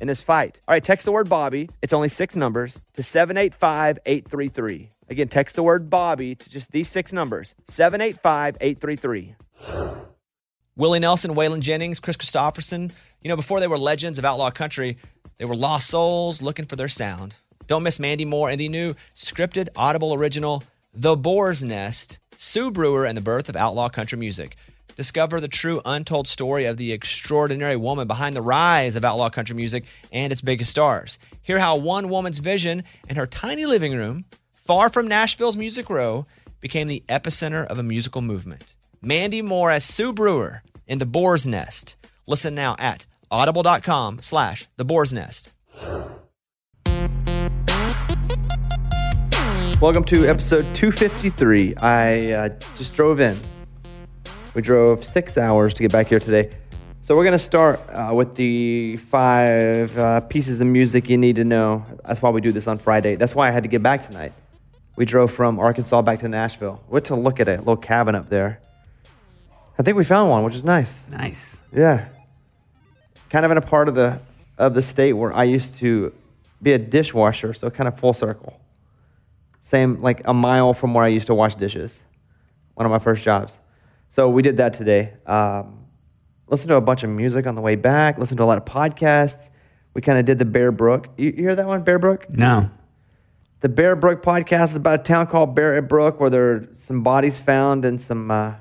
in this fight. All right, text the word Bobby. It's only six numbers to 785 833. Again, text the word Bobby to just these six numbers 785 833. Willie Nelson, Waylon Jennings, Kris Kristofferson. You know, before they were legends of outlaw country, they were lost souls looking for their sound. Don't miss Mandy Moore and the new scripted Audible original, The Boar's Nest, Sue Brewer and the Birth of Outlaw Country Music. Discover the true untold story of the extraordinary woman behind the rise of outlaw country music and its biggest stars. Hear how one woman's vision in her tiny living room, far from Nashville's Music Row, became the epicenter of a musical movement. Mandy Moore as Sue Brewer in The Boar's Nest. Listen now at audible.com slash The Boar's Nest. Welcome to episode 253. I uh, just drove in. We drove six hours to get back here today. So we're going to start uh, with the five uh, pieces of music you need to know. That's why we do this on Friday. That's why I had to get back tonight. We drove from Arkansas back to Nashville. Went to look at a little cabin up there. I think we found one, which is nice. Nice. Yeah. Kind of in a part of the of the state where I used to be a dishwasher, so kind of full circle. Same like a mile from where I used to wash dishes. One of my first jobs. So we did that today. Um, listened to a bunch of music on the way back. Listened to a lot of podcasts. We kind of did the Bear Brook. You, you hear that one, Bear Brook? No. The Bear Brook podcast is about a town called Bear Brook where there are some bodies found and some uh,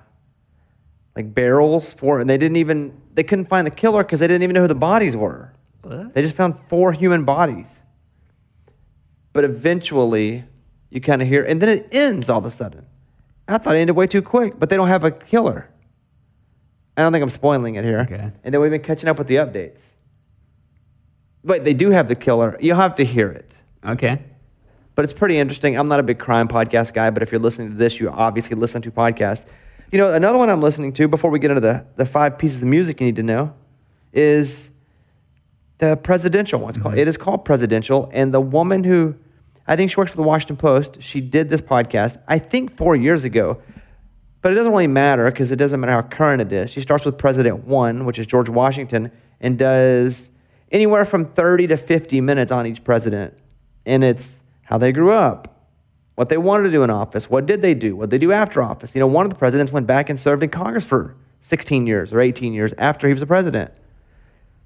like barrels for, and they didn't even they couldn't find the killer because they didn't even know who the bodies were. What? They just found four human bodies. But eventually, you kind of hear, and then it ends all of a sudden. I thought it ended way too quick, but they don't have a killer. I don't think I'm spoiling it here. Okay. And then we've been catching up with the updates. But they do have the killer. You'll have to hear it. Okay. But it's pretty interesting. I'm not a big crime podcast guy, but if you're listening to this, you obviously listen to podcasts. You know, another one I'm listening to before we get into the, the five pieces of music you need to know is the presidential one. It's called, mm-hmm. it is called Presidential. And the woman who, I think she works for the Washington Post, she did this podcast, I think four years ago. But it doesn't really matter because it doesn't matter how current it is. She starts with President One, which is George Washington, and does anywhere from 30 to 50 minutes on each president. And it's how they grew up, what they wanted to do in office, what did they do, what did they do after office. You know, one of the presidents went back and served in Congress for 16 years or 18 years after he was a president.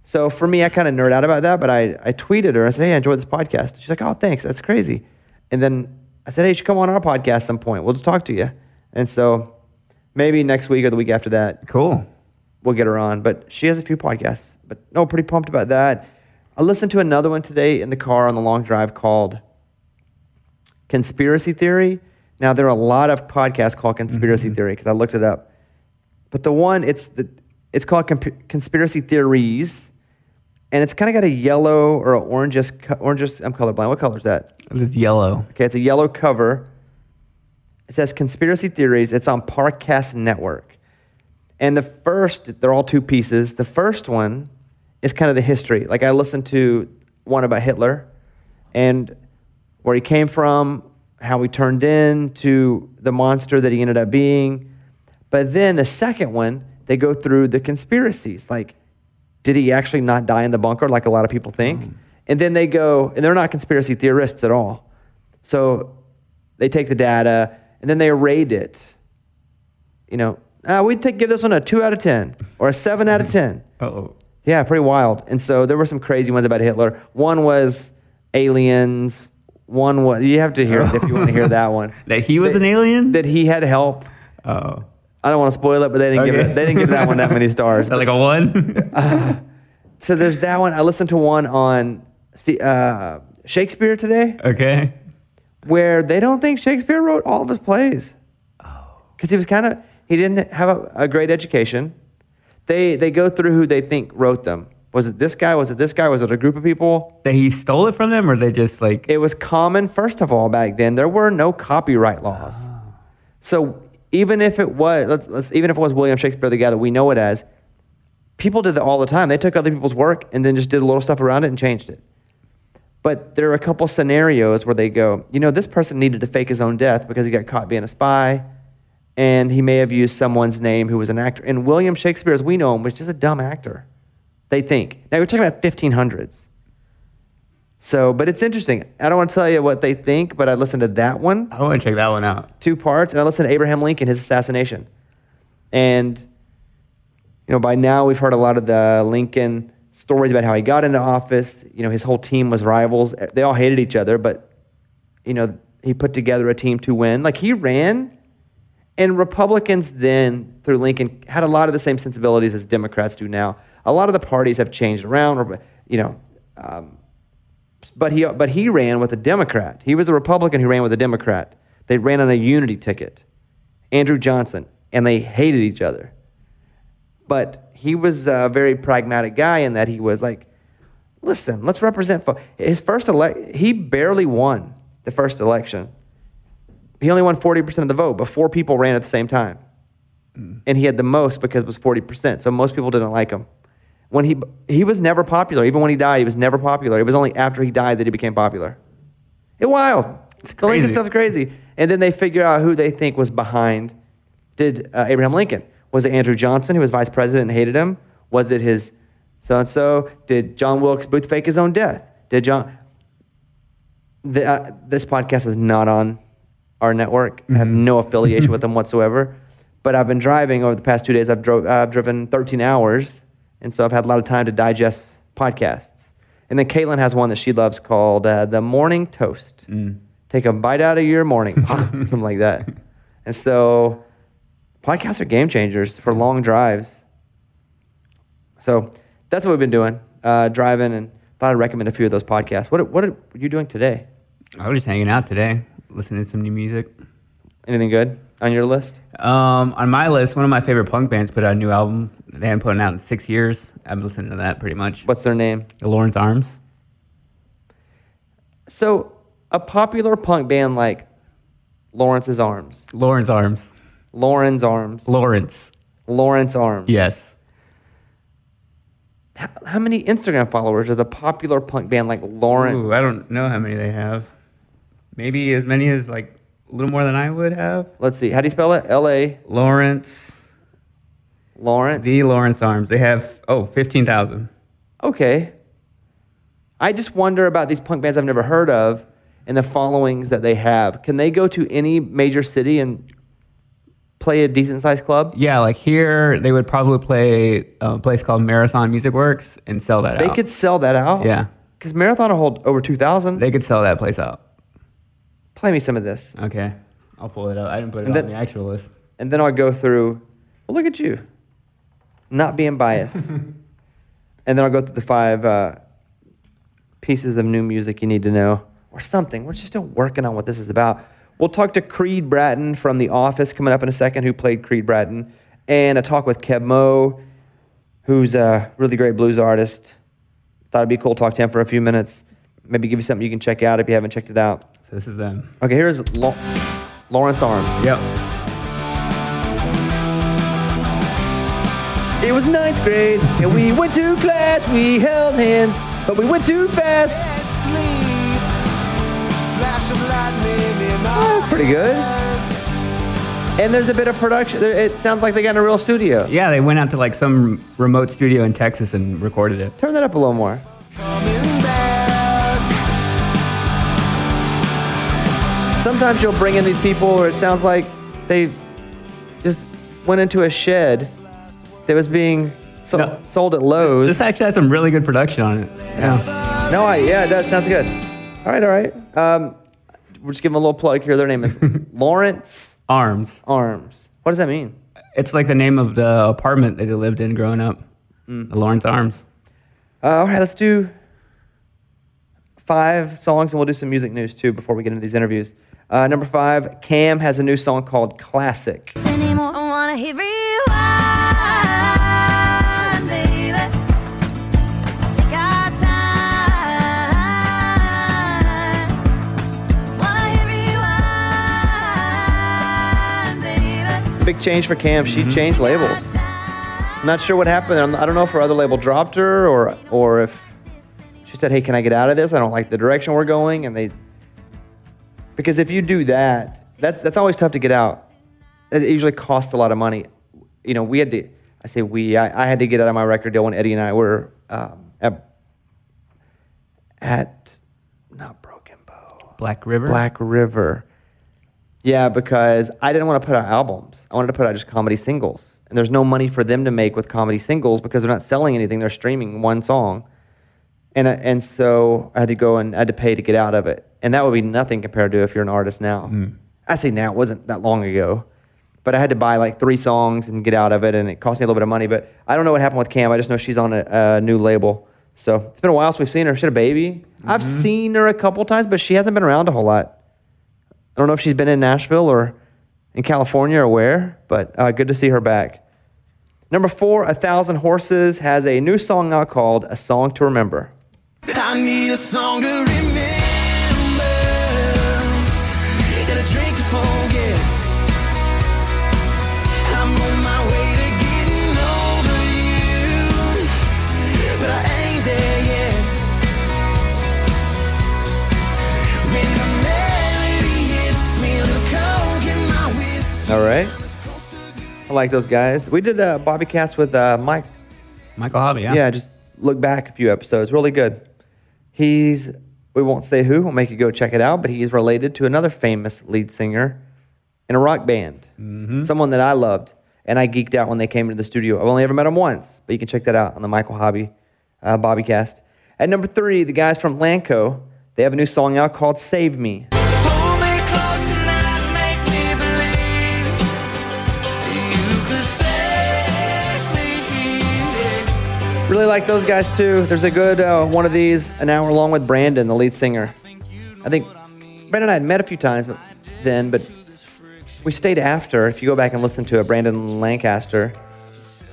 So for me, I kind of nerd out about that, but I, I tweeted her. I said, hey, I enjoyed this podcast. She's like, oh, thanks. That's crazy. And then I said, hey, you should come on our podcast some point. We'll just talk to you. And so maybe next week or the week after that, Cool. we'll get her on. But she has a few podcasts. But no, pretty pumped about that. I listened to another one today in the car on the long drive called Conspiracy Theory. Now there are a lot of podcasts called Conspiracy mm-hmm. Theory because I looked it up. But the one it's the it's called Comp- Conspiracy Theories, and it's kind of got a yellow or an orangish orangish. I'm colorblind. What color is that? It's yellow. Okay, it's a yellow cover. It says Conspiracy Theories. It's on Parcast Network. And the first, they're all two pieces. The first one is kind of the history. Like I listened to one about Hitler and where he came from, how he turned into the monster that he ended up being. But then the second one, they go through the conspiracies. Like, did he actually not die in the bunker like a lot of people think? And then they go, and they're not conspiracy theorists at all. So they take the data and then they rate it. You know, uh, we'd take, give this one a two out of 10 or a seven out of 10. Oh. Yeah, pretty wild. And so there were some crazy ones about Hitler. One was aliens. one was you have to hear it if you want to hear that one. That he was an alien? That he had help. oh. I don't want to spoil it, but they didn't give it, they didn't give that one that many stars. Like a one? so there's that one. I listened to one on uh, Shakespeare today, okay. where they don't think Shakespeare wrote all of his plays. Oh. Because he was kind of he didn't have a, a great education. They they go through who they think wrote them. Was it this guy? Was it this guy? Was it a group of people? That he stole it from them or they just like It was common, first of all, back then. There were no copyright laws. So even if it was, let's, let's, even if it was William Shakespeare the guy that we know it as, people did that all the time. They took other people's work and then just did a little stuff around it and changed it. But there are a couple scenarios where they go, you know, this person needed to fake his own death because he got caught being a spy, and he may have used someone's name who was an actor. And William Shakespeare, as we know him, was just a dumb actor. They think. Now we're talking about 1500s. So, but it's interesting. I don't want to tell you what they think, but I listened to that one, I want to check that one out. two parts, and I listened to Abraham Lincoln, his assassination. And, you know, by now we've heard a lot of the Lincoln stories about how he got into office. You know, his whole team was rivals. They all hated each other, but, you know, he put together a team to win. Like he ran, and Republicans then, through Lincoln, had a lot of the same sensibilities as Democrats do now. A lot of the parties have changed around, or, you know, um, but he but he ran with a Democrat. He was a Republican who ran with a Democrat. They ran on a unity ticket, Andrew Johnson, and they hated each other. But he was a very pragmatic guy in that he was like, listen, let's represent. Fo-. His first elect, he barely won the first election. He only won forty percent of the vote, but four people ran at the same time, mm. and he had the most because it was forty percent. So most people didn't like him when he he was never popular. Even when he died, he was never popular. It was only after he died that he became popular. It wild. The Lincoln stuff's crazy. And then they figure out who they think was behind. Did uh, Abraham Lincoln? Was it Andrew Johnson, who was vice president and hated him? Was it his so and so? Did John Wilkes Booth fake his own death? Did John? The, uh, this podcast is not on our network. I have no affiliation with them whatsoever. But I've been driving over the past two days. I've, drove, I've driven 13 hours, and so I've had a lot of time to digest podcasts. And then Caitlin has one that she loves called uh, The Morning Toast. Take a bite out of your morning, something like that. And so podcasts are game changers for long drives. So that's what we've been doing, uh, driving, and thought I'd recommend a few of those podcasts. What, what are you doing today? I was just hanging out today, listening to some new music. Anything good on your list? Um, on my list, one of my favorite punk bands put out a new album. They haven't put it out in six years. I've been listening to that pretty much. What's their name? The Lawrence Arms. So, a popular punk band like Lawrence's Arms, Lawrence Arms. Lauren's Arms, Lawrence. Lawrence Arms. Yes. How, how many Instagram followers does a popular punk band like Lawrence? Ooh, I don't know how many they have. Maybe as many as like a little more than I would have. Let's see. How do you spell it? L A Lawrence. Lawrence. The Lawrence Arms. They have oh, 15,000. okay. I just wonder about these punk bands I've never heard of and the followings that they have. Can they go to any major city and play a decent sized club? Yeah, like here they would probably play uh, a place called Marathon Music Works and sell that They out. They could sell that out. Yeah. Because Marathon will hold over 2,000. They could sell that place out. Play me some of this. Okay. I'll pull it up. I didn't put it And on then- the actual list. and then I'll go through. Well, look at you, not being biased. and then I'll go through the five uh, pieces of new music you need to know, or something. We're just still working on what this is about. We'll talk to Creed Bratton from The Office coming up in a second, who played Creed Bratton, and a talk with Keb' Mo', who's a really great blues artist. Thought it'd be cool to talk to him for a few minutes. Maybe give you something you can check out if you haven't checked it out. So this is them. Okay, here's Lau- Lawrence Arms. Yep. It was ninth grade, and we went to class. We held hands, but we went too fast. Pretty good. And there's a bit of production. It sounds like they got in a real studio. Yeah, they went out to like some remote studio in Texas and recorded it. Turn that up a little more. Sometimes you'll bring in these people, or it sounds like they just went into a shed that was being so- No. sold at Lowe's. This actually has some really good production on it. Yeah. No, I, yeah, it does. Sounds good. All right, all right. Um, we're just giving a little plug here. Their name is Lawrence Arms. Arms. What does that mean? It's like the name of the apartment that they lived in growing up. Mm. The Lawrence Arms. Uh, all right, let's do five songs and we'll do some music news too before we get into these interviews. Uh, number five, Cam has a new song called Classic. anymore. I wanna hit rewind, baby. Take our time. Wanna hit rewind, baby. Big change for Cam. She changed labels. I'm not sure what happened. I'm- I don't know if her other label dropped her or or if she said, "Hey, can I get out of this? I don't like the direction we're going." And they because if you do that, that's that's always tough to get out. It usually costs a lot of money. You know, we had to. I say we. I, I had to get out of my record deal when Eddie and I were um, at at not Broken Bow. Black River. Black River. Yeah, because I didn't want to put out albums. I wanted to put out just comedy singles. And there's no money for them to make with comedy singles because they're not selling anything. They're streaming one song. And, and so I had to go and I had to pay to get out of it. And that would be nothing compared to if you're an artist now. I say now, it wasn't that long ago. But I had to buy like three songs and get out of it. And it cost me a little bit of money. But I don't know what happened with Cam. I just know she's on a, a new label. So it's been a while since we've seen her. She had a baby. I've seen her a couple times, but she hasn't been around a whole lot. I don't know if she's been in Nashville or in California or where, but uh, good to see her back. Number four, A Thousand Horses has a new song out called A Song to Remember. All right. I like those guys. We did a Bobby Cast with uh, Mike. Michael Hobby. Yeah. Yeah, just look back a few episodes. Really good. He's, we won't say who, we'll make you go check it out, but he's related to another famous lead singer in a rock band. Someone that I loved. And I geeked out when they came into the studio. I've only ever met him once, but you can check that out on the Michael Hobby uh, Bobby Cast. At number three, the guys from Lanco, they have a new song out called Save Me. Really like those guys too. There's a good uh, one of these, an hour long with Brandon, the lead singer. I think Brandon and I had met a few times but then, but we stayed after. If you go back and listen to it, Brandon Lancaster,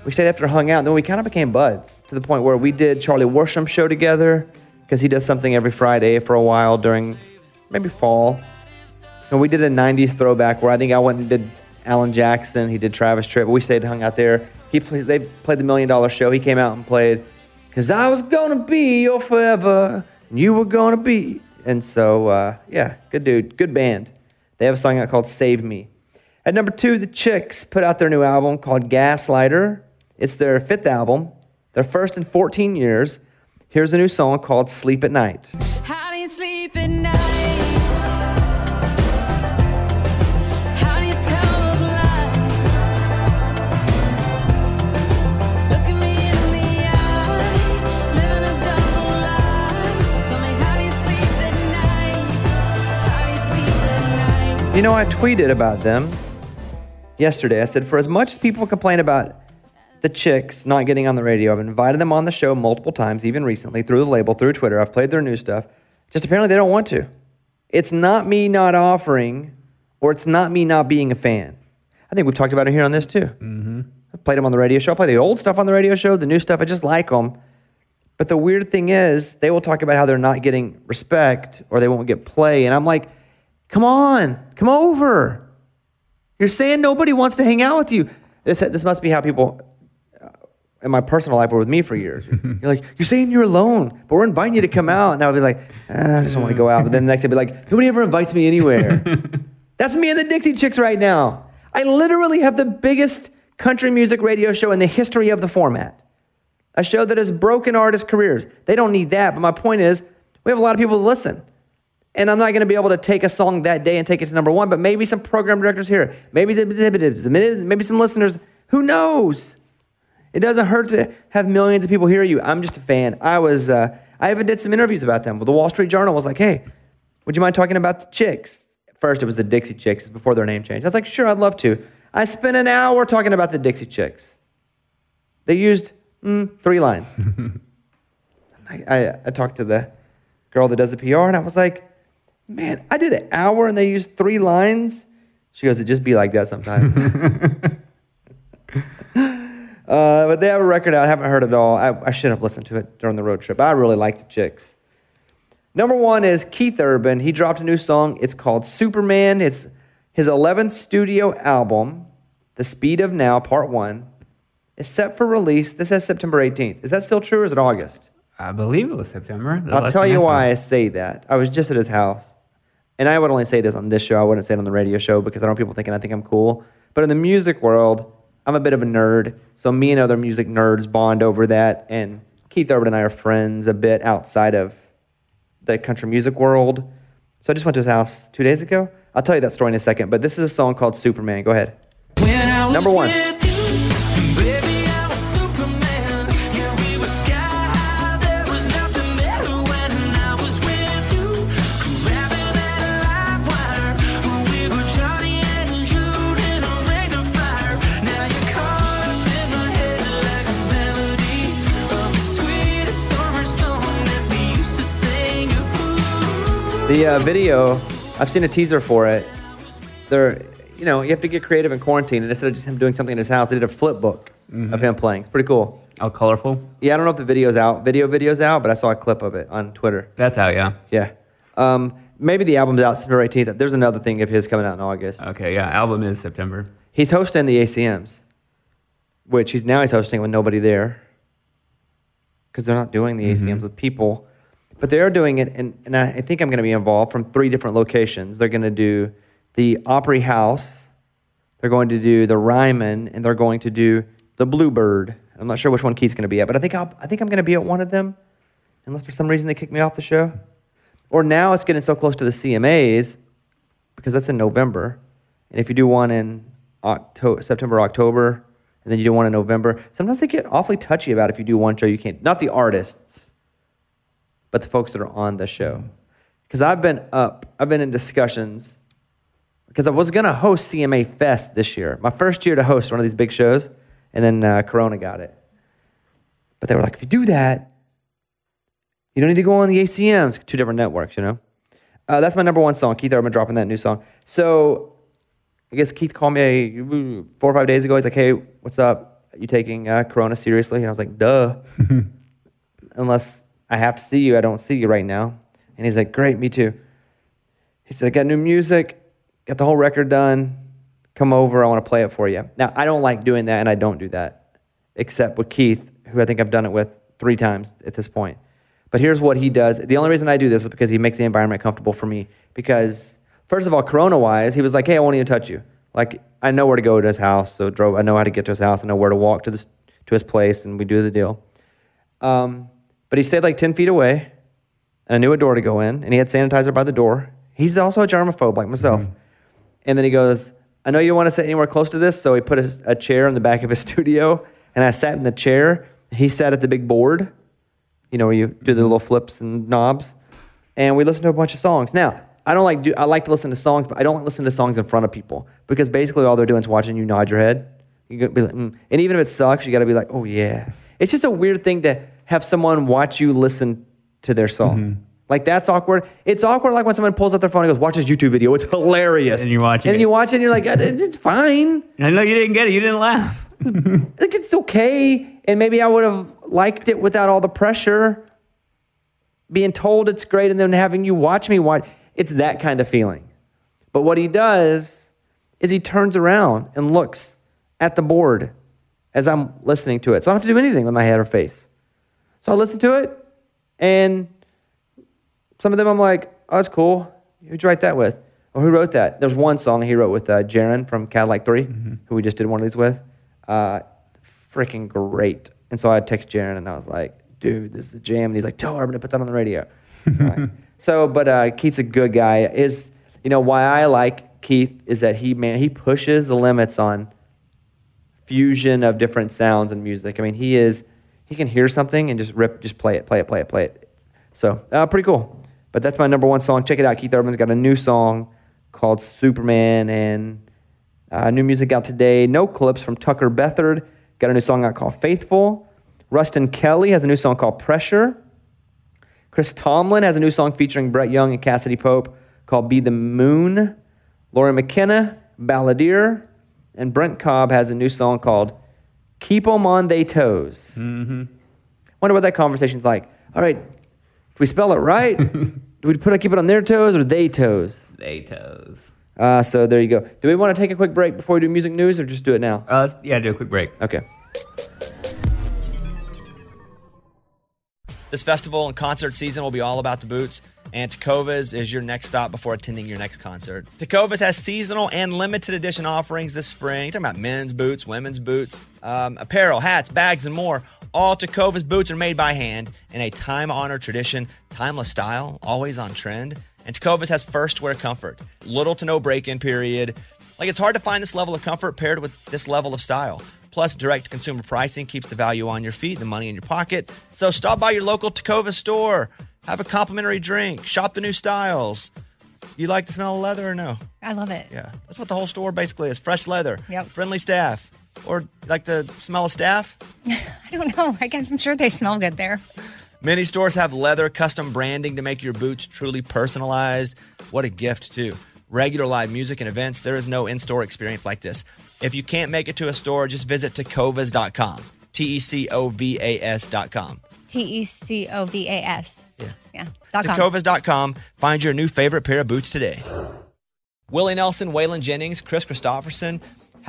we stayed after, hung out, and then we kind of became buds to the point where we did Charlie Worsham show together because he does something every Friday for a while during maybe fall. And we did a 90s throwback where I think I went and did Alan Jackson. He did Travis Tritt. But we stayed hung out there. He played, they played the Million Dollar Show. He came out and played, Because I was to be your forever, and you were to be. And so, uh, yeah, good dude. Good band. They have a song out called Save Me. At number two, the Chicks put out their new album called Gaslighter. It's their fifth album, their first in 14 years. Here's a new song called Sleep at Night. How do you sleep at night? You know, I tweeted about them yesterday. I said, for as much as people complain about the chicks not getting on the radio, I've invited them on the show multiple times, even recently, through the label, through Twitter. I've played their new stuff. Just apparently they don't want to. It's not me not offering, or it's not me not being a fan. I think we've talked about it here on this too. Mm-hmm. I played them on the radio show. I play the old stuff on the radio show, the new stuff. I just like them. But the weird thing is, they will talk about how they're not getting respect or they won't get play. And I'm like, come on, come over. You're saying nobody wants to hang out with you. This, this must be how people uh, in my personal life were with me for years. You're like, you're saying you're alone, but we're inviting you to come out. And I'll be like, "Ah, I just don't want to go out. But then the next day, I'll be like, nobody ever invites me anywhere. That's me and the Dixie Chicks right now. I literally have the biggest country music radio show in the history of the format. A show that has broken artists' careers. They don't need that. But my point is, we have a lot of people to listen. And I'm not going to be able to take a song that day and take it to number one, but maybe some program directors here, maybe maybe some listeners. Who knows? It doesn't hurt to have millions of people hear you. I'm just a fan. I was, uh, I even did some interviews about them. Well, the Wall Street Journal was like, hey, Would you mind talking about the chicks? First, it was the Dixie Chicks before their name changed. I was like, Sure, I'd love to. I spent an hour talking about the Dixie Chicks. They used mm, three lines. I, I, I talked to the girl that does the PR, and I was like, Man, I did an hour and they used three lines. She goes, It just be like that sometimes. Uh, but they have a record out. I haven't heard it all. I, I should have listened to it during the road trip. I really like the chicks. Number one is Keith Urban. He dropped a new song. It's called Superman. It's his 11th studio album, The Speed of Now, Part One. It's set for release. This is September 18th. Is that still true or is it August? I believe it was September. I'll tell you why. I say that. I was just at his house. And I would only say this on this show. I wouldn't say it on the radio show because I don't want people thinking I think I'm cool. But in the music world, I'm a bit of a nerd. So me and other music nerds bond over that. And Keith Urban and I are friends a bit outside of the country music world. So I just went to his house two days ago. I'll tell you that story in a second. But this is a song called Superman. Go ahead. When I was Number one. The uh, video, I've seen a teaser for it. They're, you know, you have to get creative in quarantine. And instead of just him doing something in his house, they did a flip book of him playing. It's pretty cool. Oh, colorful. Yeah, I don't know if the video's out. Video video's out, but I saw a clip of it on Twitter. That's out, yeah. Yeah. Um, maybe the album's out September 18th. There's another thing of his coming out in August. Okay, yeah. Album is September. He's hosting the ACMs, which he's now he's hosting with nobody there because they're not doing the ACMs with people, but they are doing it, and, and I, think I'm going to be involved from three different locations. They're going to do the Opry House, they're going to do the Ryman, and they're going to do the Bluebird. I'm not sure which one Keith's going to be at, but I think I'll, I think I'm going to be at one of them, unless for some reason they kick me off the show. Or now it's getting so close to the CMAs because that's in November. And if you do one in October, September, October, and then you do one in November, sometimes they get awfully touchy about if you do one show you can't. Not the artists, but the folks that are on the show. Because I've been up, I've been in discussions because I was going to host CMA Fest this year, my first year to host one of these big shows, and then uh, Corona got it. But they were like, if you do that, you don't need to go on the ACMs, two different networks, you know? Uh, that's my number one song. Keith Urban dropping that new song. So I guess Keith called me four or five days ago. He's like, hey, what's up? You taking uh, Corona seriously? And I was like, duh. Unless I have to see you, I don't see you right now. And he's like, great, me too. He said, I got new music, got the whole record done. Come over, I want to play it for you. Now, I don't like doing that, and I don't do that, except with Keith, who I think I've done it with three times at this point. But here's what he does. The only reason I do this is because he makes the environment comfortable for me. Because, first of all, corona wise, he was like, hey, I won't even touch you. Like, I know where to go to his house. So drove, I know how to get to his house. I know where to walk to, this, to his place, and we do the deal. Um, but he stayed like 10 feet away, and I knew a door to go in, and he had sanitizer by the door. He's also a germaphobe like myself. And then he goes, I know you don't want to sit anywhere close to this. So he put a, a chair in the back of his studio, and I sat in the chair. He sat at the big board, you know, where you do the little flips and knobs. And we listened to a bunch of songs. Now, I don't like do I like to listen to songs, but I don't like listen to songs in front of people because basically all they're doing is watching you nod your head. You be like, mm. and even if it sucks, you got to be like, oh yeah. It's just a weird thing to have someone watch you listen to their song. Like that's awkward. It's awkward like when someone pulls up their phone and goes, "Watch this YouTube video. It's hilarious." And you're watching and then you watch it, and you're like, "Uh, "It's fine. I know you didn't get it. You didn't laugh. Like it's okay." And maybe I would have liked it without all the pressure, being told it's great, and then having you watch me watch. It's that kind of feeling. But what he does is he turns around and looks at the board as I'm listening to it. So I don't have to do anything with my head or face. So I listen to it, and some of them I'm like, oh, that's cool. Who'd you write that with? Or who wrote that? There's one song he wrote with uh, Jaren from Cadillac 3, who we just did one of these with. Uh, freaking great. And so I text Jaren and I was like, dude, this is a jam. And he's like, tell her I'm going to put that on the radio. Right. So, but uh, Keith's a good guy. Is you know why I like Keith is that he man he pushes the limits on fusion of different sounds and music. I mean, he is he can hear something and just rip, just play it, play it, play it, play it. So uh, pretty cool. But that's my number one song. Check it out. Keith Urban's got a new song called Superman and uh, new music out today. No Clips from Tucker Beathard. Got a new song out called Faithful. Ruston Kelly has a new song called Pressure. Chris Tomlin has a new song featuring Brett Young and Cassadee Pope called Be the Moon. Lori McKenna, Balladeer. And Brent Cobb has a new song called Keep 'em on They Toes. Mm-hmm. Wonder what that conversation's like. All right, do we spell it right? do we put keep it on their toes or they toes? Zaytos. Uh, so there you go. Do we want to take a quick break before we do music news or just do it now? Uh, yeah, do a quick break. Okay. This festival and concert season will be all about the boots, and Tecovas is your next stop before attending your next concert. Tecovas has seasonal and limited edition offerings this spring. You're talking about men's boots, women's boots, um, apparel, hats, bags, and more. All Tecovas boots are made by hand in a time honored tradition, timeless style, always on trend. And Tecovas has first wear comfort, little to no break in period. Like it's hard to find this level of comfort paired with this level of style. Plus, direct consumer pricing keeps the value on your feet, and the money in your pocket. So stop by your local Tacova store, have a complimentary drink, shop the new styles. You like the smell of leather or no? I love it. Yeah, that's what the whole store basically is fresh leather, Yep. friendly staff. Or like the smell of staff? I don't know. I guess I'm sure they smell good there. Many stores have leather custom branding to make your boots truly personalized. What a gift, too. Regular live music and events, there is no in store experience like this. If you can't make it to a store, just visit tecovas.com. T E C O V A S.com. T E C O V A S. Yeah. Yeah. Tecovas.com. Find your new favorite pair of boots today. Willie Nelson, Waylon Jennings, Kris Kristofferson.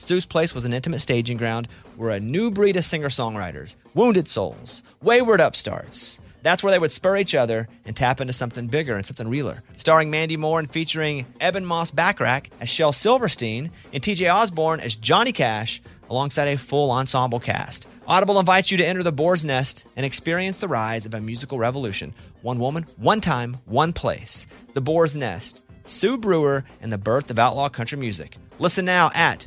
Sue's Place was an intimate staging ground where a new breed of singer songwriters, wounded souls, wayward upstarts, that's where they would spur each other and tap into something bigger and something realer. Starring Mandy Moore and featuring Ebon Moss-Bachrach as Shel Silverstein and TJ Osborne as Johnny Cash, alongside a full ensemble cast. Audible invites you to enter the boar's nest and experience the rise of a musical revolution. One woman, one time, one place. The Boar's Nest. Sue Brewer and the birth of outlaw country music. Listen now at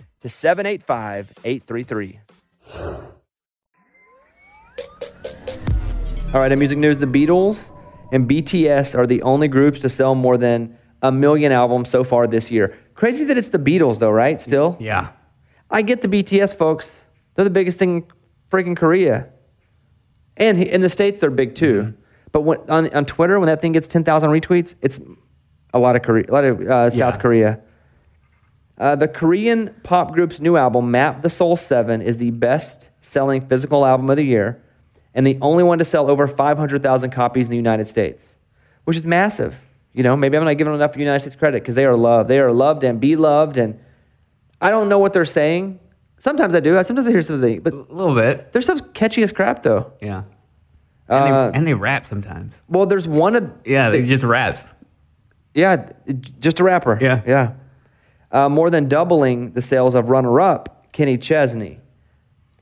to 785 833. All right, in music news, the Beatles and BTS are the only groups to sell more than a million albums so far this year. Crazy that it's the Beatles, though, right? Still? Yeah. I get the BTS folks. They're the biggest thing in freaking Korea. And in the States, they're big too. But when, on, on Twitter, when that thing gets 10,000 retweets, it's a lot of Korea, a lot of uh, South Yeah. Korea. Uh, the Korean pop group's new album, Map the Soul 7, is the best selling physical album of the year and the only one to sell over 500,000 copies in the United States, which is massive. You know, maybe I'm not giving enough United States credit because they are loved. They are loved and beloved. And I don't know what they're saying. Sometimes I do. Sometimes I hear something, but A little bit. their stuff's catchy as crap, though. Yeah. And, Uh, they, and they rap sometimes. Well, there's one of Yeah, they just raps. Yeah, just a rapper. Yeah. Yeah. Uh, more than doubling the sales of runner up, Kenny Chesney.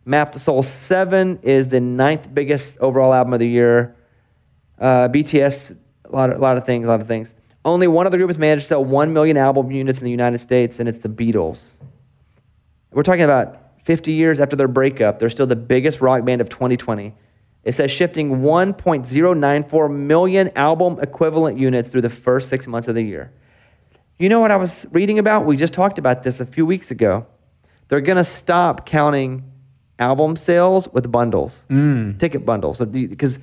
Map to Soul 7 is the ninth biggest overall album of the year. Uh, BTS, a lot, of, a lot of things, a lot of things. Only one other group has managed to sell 1 million album units in the United States, and it's the Beatles. We're talking about 50 years after their breakup. They're still the biggest rock band of 2020. It says shifting 1.094 million album equivalent units through the first six months of the year. You know what I was reading about? We just talked about this a few weeks ago. They're going to stop counting album sales with bundles, mm. ticket bundles. Because,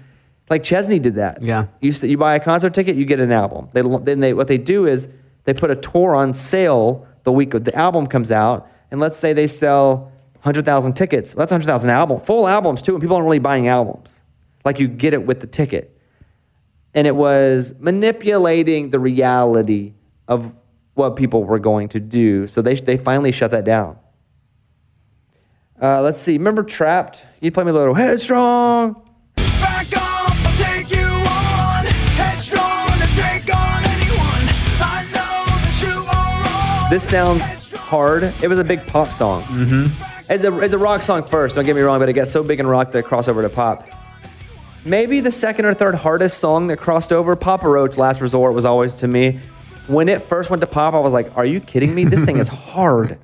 like Chesney did that. Yeah. You, you buy a concert ticket, you get an album. They, then they, what they do is they put a tour on sale the week the album comes out. And let's say they sell 100,000 tickets. Well, that's 100,000 album, full albums too. And people aren't really buying albums. Like you get it with the ticket. And it was manipulating the reality of what people were going to do. So they, they finally shut that down. Uh, let's see. Remember Trapt? You play me a little Headstrong. Back off, I'll take you on. Headstrong to take on anyone. I know that you are wrong. This sounds hard. It was a big pop song. Mm-hmm. As a, as a rock song first, don't get me wrong, but it got so big in rock that it crossed over to pop. Maybe the second or third hardest song that crossed over, Papa Roach, Last Resort, was always to me. When it first went to pop, I was like, are you kidding me? This thing is hard.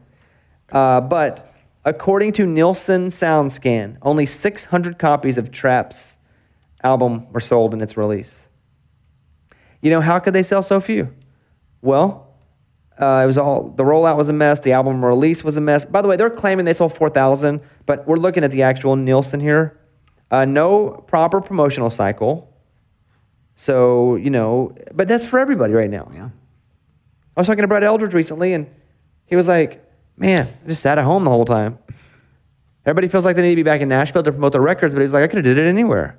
Uh, but according to Nielsen SoundScan, only 600 copies of Trapt's album were sold in its release. You know, how could they sell so few? Well, uh, it was all the rollout was a mess. The album release was a mess. By the way, they're claiming they sold 4,000, but we're looking at the actual Nielsen here. Uh, no proper promotional cycle. So, you know, but that's for everybody right now. Yeah. I was talking to Brett Eldredge recently, and he was like, "Man, I just sat at home the whole time." Everybody feels like they need to be back in Nashville to promote their records, but he's like, "I could have did it anywhere,"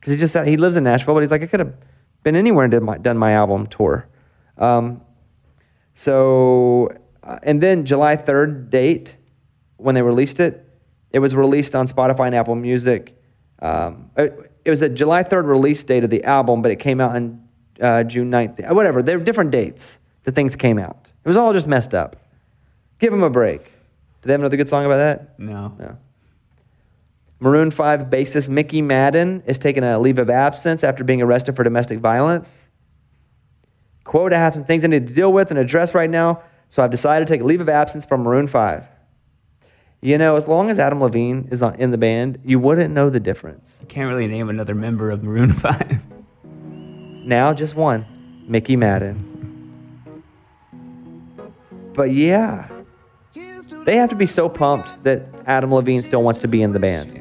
because he just sat, he lives in Nashville, but he's like, "I could have been anywhere and did my, done my album tour." Um, so, uh, and then July third date when they released it, it was released on Spotify and Apple Music. Um, it, it was a July 3rd release date of the album, but it came out on uh, June 9th. Uh, Whatever, they're different dates that things came out. It was all just messed up. Give them a break. Do they have another good song about that? No. No. Maroon 5 bassist Mickey Madden is taking a leave of absence after being arrested for domestic violence. Quote, I have some things I need to deal with and address right now, so I've decided to take a leave of absence from Maroon 5. You know, as long as Adam Levine is in the band, you wouldn't know the difference. I can't really name another member of Maroon 5. Now, just one Mickey Madden. But yeah, they have to be so pumped that Adam Levine still wants to be in the band.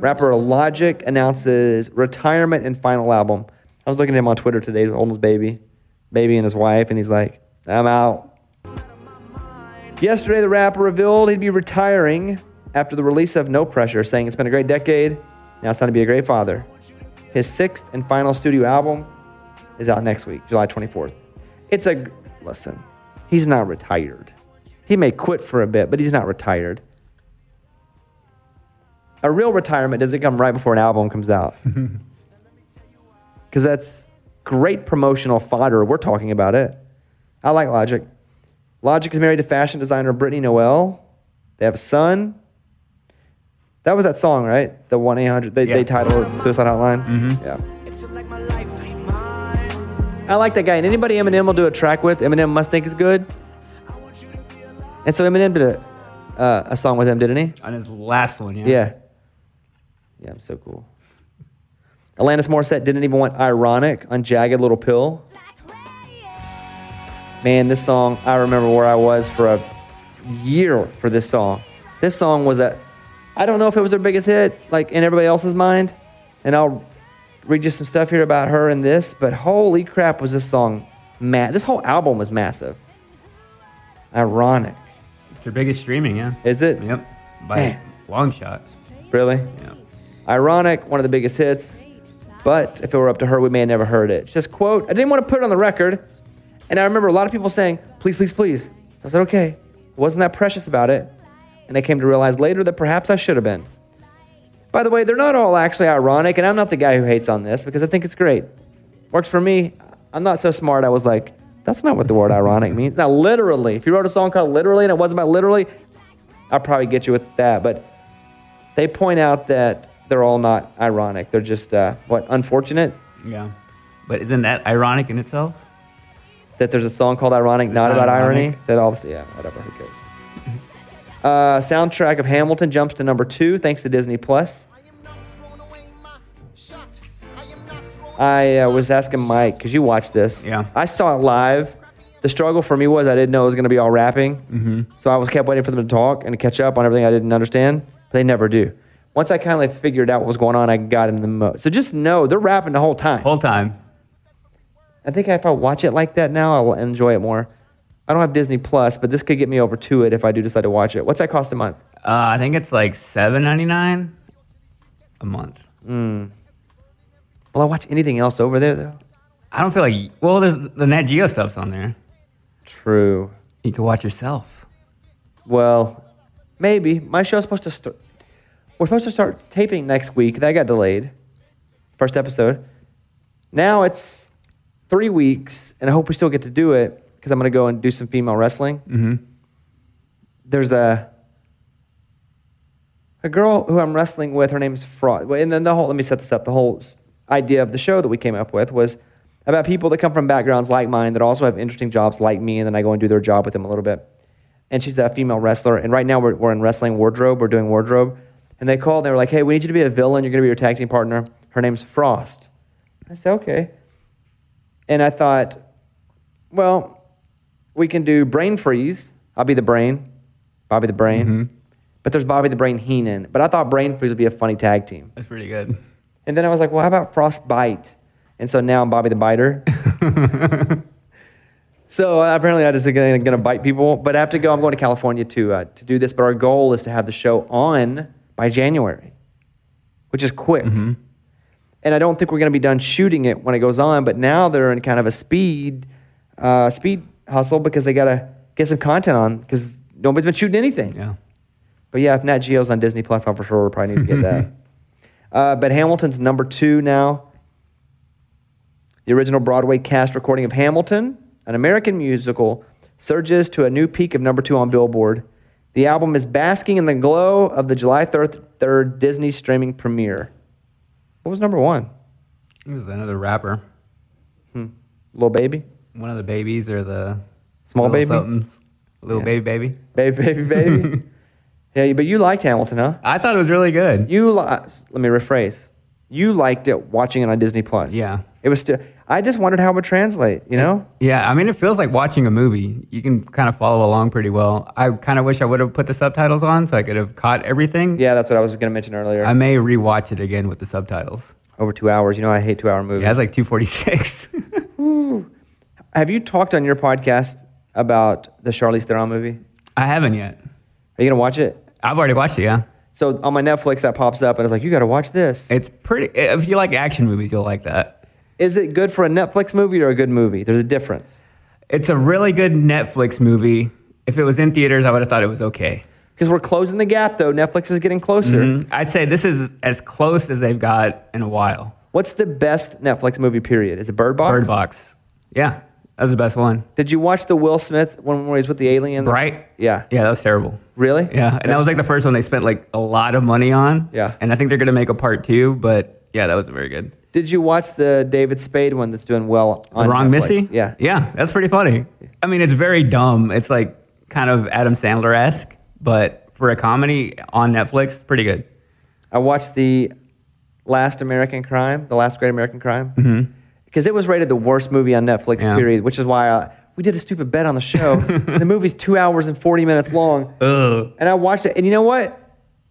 Rapper Logic announces retirement and final album. I was looking at him on Twitter today, his baby, baby and his wife, and he's like, I'm out. Yesterday, the rapper revealed he'd be retiring after the release of No Pressure, saying it's been a great decade. Now it's time to be a great father. His sixth and final studio album is out next week, July 24th. It's a, listen, he's not retired. He may quit for a bit, but he's not retired. A real retirement doesn't come right before an album comes out. Because that's great promotional fodder. We're talking about it. I like Logic. Logic is married to fashion designer Brittany Noel. They have a son. That was that song, right? The 1 800. They, they titled it Suicide Hotline. Mm-hmm. Yeah. I like that guy. And anybody Eminem will do a track with, Eminem must think is good. And so Eminem did a, uh, a song with him, didn't he? On his last one, yeah. Yeah. Yeah, I'm so cool. Alanis Morissette didn't even want Ironic on Jagged Little Pill. Man, this song, I remember where I was for a year for this song. This song was a, I don't know if it was their biggest hit, like in everybody else's mind. And I'll read you some stuff here about her and this, but holy crap, was this song mad. This whole album was massive. Ironic. It's their biggest streaming, yeah. Is it? Yep. By Man. long shot. Really? Yeah. Ironic, one of the biggest hits. But if it were up to her, we may have never heard it. She says, quote, I didn't want to put it on the record. And I remember a lot of people saying, please, please, please. So I said, okay. I wasn't that precious about it. And I came to realize later that perhaps I should have been. By the way, they're not all actually ironic, and I'm not the guy who hates on this because I think it's great. Works for me. I'm not so smart. I was like, that's not what the word ironic means. Now, literally, if you wrote a song called Literally and it wasn't about literally, I'll probably get you with that. But they point out that they're all not ironic. They're just, uh, what, unfortunate? Yeah. But isn't that ironic in itself? that there's a song called Ironic, not Not about irony. That all, yeah, whatever, who cares? Uh, soundtrack of Hamilton jumps to number two thanks to Disney Plus. I uh, was asking Mike because you watched this. Yeah. I saw it live. The struggle for me was I didn't know it was going to be all rapping, mm-hmm. so I was kept waiting for them to talk and to catch up on everything I didn't understand. But they never do. Once I kind of like figured out what was going on, I got in the mode. So just know they're rapping the whole time. Whole time. I think if I watch it like that now, I'll enjoy it more. I don't have Disney Plus, but this could get me over to it if I do decide to watch it. What's that cost a month? Uh, I think it's like seven ninety nine a month. Will I watch anything else over there though? I don't feel like well, the, the Nat Geo stuff's on there. True. You can watch yourself. Well, maybe my show's supposed to start. We're supposed to start taping next week. That got delayed. First episode. Now it's three weeks, and I hope we still get to do it because I'm going to go and do some female wrestling. Mm-hmm. There's a a girl who I'm wrestling with. Her name's Fraud. And then the whole. Let me set this up. The whole idea of the show that we came up with was about people that come from backgrounds like mine that also have interesting jobs like me, and then I go and do their job with them a little bit and she's a female wrestler. And right now we're, we're in wrestling wardrobe. We're doing wardrobe. And they called. They were like, "Hey, we need you to be a villain. You're going to be your tag team partner. Her name's Frost." I said, "Okay." And I thought, well, we can do Brain Freeze. I'll be the brain, Bobby the Brain. But there's Bobby the Brain Heenan. But I thought Brain Freeze would be a funny tag team. That's pretty good. And then I was like, well, how about Frostbite? And so now I'm Bobby the Biter. so uh, apparently I just going to bite people. But I have to go. I'm going to California to, uh, to do this. But our goal is to have the show on by January, which is quick. And I don't think we're going to be done shooting it when it goes on. But now they're in kind of a speed, uh, speed hustle because they got to get some content on because nobody's been shooting anything. Yeah. But yeah, if Nat Geo's on Disney Plus, I'll for sure we'll probably need to get that. uh, but Hamilton's number two now. The original Broadway cast recording of Hamilton, an American musical, surges to a new peak of number two on Billboard. The album is basking in the glow of the July 3rd, 3rd Disney streaming premiere. What was number one? It was another rapper. Hmm. Little Baby? One of the babies or the Small baby? somethings. Little Yeah. baby baby. Baby, baby, baby. yeah, but you liked Hamilton, huh? I thought it was really good. You li- let me rephrase. You liked it watching it on Disney Plus. Yeah. It was still. I just wondered how it would translate. You know. Yeah, I mean, it feels like watching a movie. You can kind of follow along pretty well. I kind of wish I would have put the subtitles on so I could have caught everything. Yeah, that's what I was going to mention earlier. I may rewatch it again with the subtitles. Over two hours. You know, I hate two-hour movies. Yeah, it's like 246. Have you talked on your podcast about the Charlize Theron movie? I haven't yet. Are you gonna watch it? I've already watched it, yeah. So on my Netflix, that pops up, and it's like, you got to watch this. It's pretty, if you like action movies, you'll like that. Is it good for a Netflix movie or a good movie? There's a difference. It's a really good Netflix movie. If it was in theaters, I would have thought it was okay. Because we're closing the gap, though. Netflix is getting closer. Mhm. I'd say this is as close as they've got in a while. What's the best Netflix movie? Period. Is it Bird Box? Bird Box. Yeah, that was the best one. Did you watch the Will Smith one where he's with the alien? Right. Yeah. Yeah, that was terrible. Really? Yeah, and that was like the first one they spent like a lot of money on. Yeah. And I think they're gonna make a part two, but yeah, that wasn't very good. Did you watch the David Spade one that's doing well on The Wrong Netflix? Missy? Yeah. Yeah, that's pretty funny. I mean, it's very dumb. It's like kind of Adam Sandler esque, but for a comedy on Netflix, pretty good. I watched the Last American Crime, the Last Great American Crime, mm-hmm. Because it was rated the worst movie on Netflix. Yeah. Period. Which is why I, we did a stupid bet on the show. the movie's two hours and forty minutes long, Ugh. and I watched it. And you know what?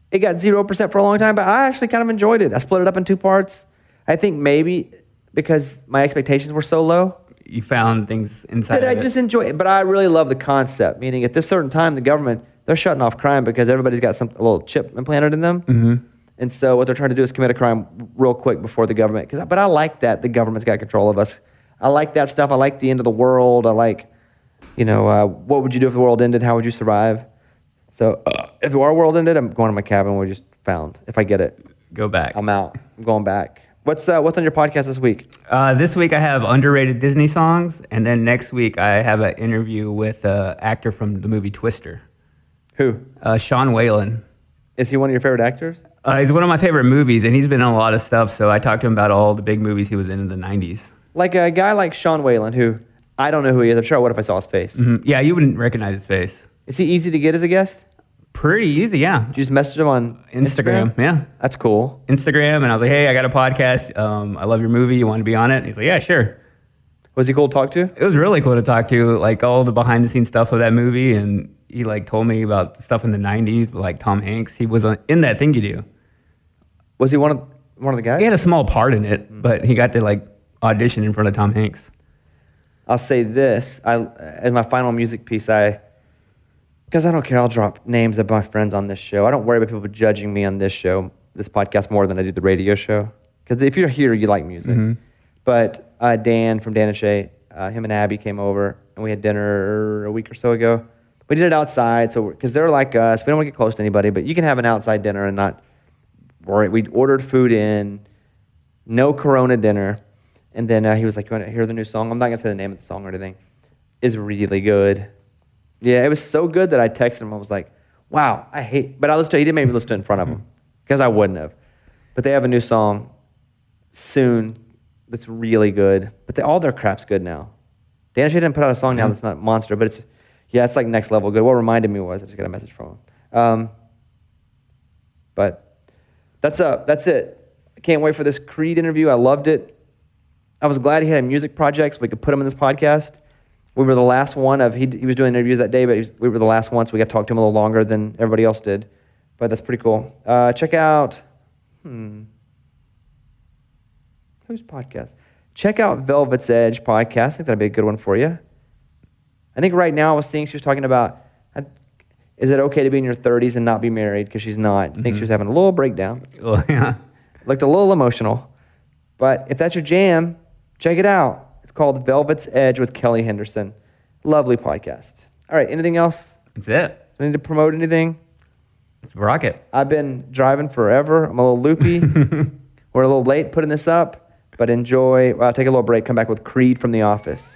It got zero percent for a long time, but I actually kind of enjoyed it. I split it up in two parts. I think maybe because my expectations were so low. You found things inside. That I just enjoy it. But I really love the concept, meaning at this certain time, the government, they're shutting off crime because everybody's got some a little chip implanted in them. Mm-hmm. And so what they're trying to do is commit a crime real quick before the government. 'cause- but I like that the government's got control of us. I like that stuff. I like the end of the world. I like, you know, uh, what would you do if the world ended? How would you survive? So uh, if our world ended, I'm going to my cabin we just found. If I get it, Go back. I'm out. I'm going back. What's uh, what's on your podcast this week? Uh, this week I have underrated Disney songs, and then next week I have an interview with an actor from the movie Twister, Who uh, Sean Whalen. is he? One of your favorite actors? Uh, he's one of my favorite movies, and he's been in a lot of stuff. So I talked to him about all the big movies he was in in the '90s. Like a guy like Sean Whalen, who I don't know who he is. I'm sure. What if I saw his face? Mm, Yeah, you wouldn't recognize his face. Is he easy to get as a guest? Pretty easy, yeah. You just messaged him on Instagram, yeah. That's cool. Instagram, and I was like, "Hey, I got a podcast. Um, I love your movie. You want to be on it?" And he's like, "Yeah, sure." Was he cool to talk to? It was really cool to talk to, like all the behind the scenes stuff of that movie, and he like told me about stuff in the '90s, like Tom Hanks. He was on, in that thing you do. Was he one of one of the guys? He had a small part in it, but he got to like audition in front of Tom Hanks. I'll say this: I in my final music piece, I because I don't care. I'll drop names of my friends on this show. I don't worry about people judging me on this show, this podcast, more than I do the radio show. Because if you're here, you like music. But uh, Dan from Dan and Shay, uh, him and Abby came over, and we had dinner a week or so ago. We did it outside, so because they're like us, we don't want to get close to anybody. But you can have an outside dinner and not. We ordered food in, no Corona dinner, and then uh, he was like, "You want to hear the new song?" I'm not gonna say the name of the song or anything. It's really good. Yeah, it was so good that I texted him. I was like, "Wow, I hate." But I listened to. He didn't make me listen to it in front of him because I wouldn't have. But they have a new song soon that's really good. But they, all their crap's good now. Dan Shay didn't put out a song now that's not Monster, but it's yeah, it's like next level good. What reminded me was I just got a message from him. Um, but that's uh that's it. I can't wait for this Creed interview. I loved it. I was glad he had a music project so we could put him in this podcast. We were the last one of he, he was doing interviews that day, but was, we were the last one, so we got to talk to him a little longer than everybody else did. But that's pretty cool. Uh, check out hmm, whose podcast? Check out Velvet's Edge podcast. I think that'd be a good one for you. I think right now I was seeing she was talking about is it okay to be in your 30s and not be married because she's not. I think mm-hmm. she was having a little breakdown. Oh yeah, Looked a little emotional. But if that's your jam, check it out. It's called Velvet's Edge with Kelly Henderson. Lovely podcast. All right, anything else? that's it. I need to promote anything? It's rocket. I've been driving forever. I'm a little loopy. We're a little late putting this up, but enjoy. Well, I'll take a little break. Come back with Creed from The Office.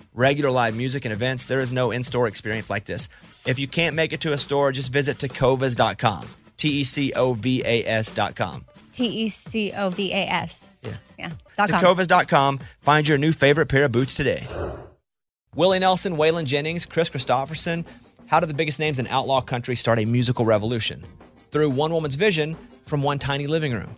Regular live music and events, there is no in store experience like this. If you can't make it to a store, just visit tecovas.com. T E C O V A S.com. T E C O V A S. Yeah. Yeah. Tecovas.com. Find your new favorite pair of boots today. Willie Nelson, Waylon Jennings, Kris Kristofferson. How did the biggest names in outlaw country start a musical revolution? Through one woman's vision from one tiny living room.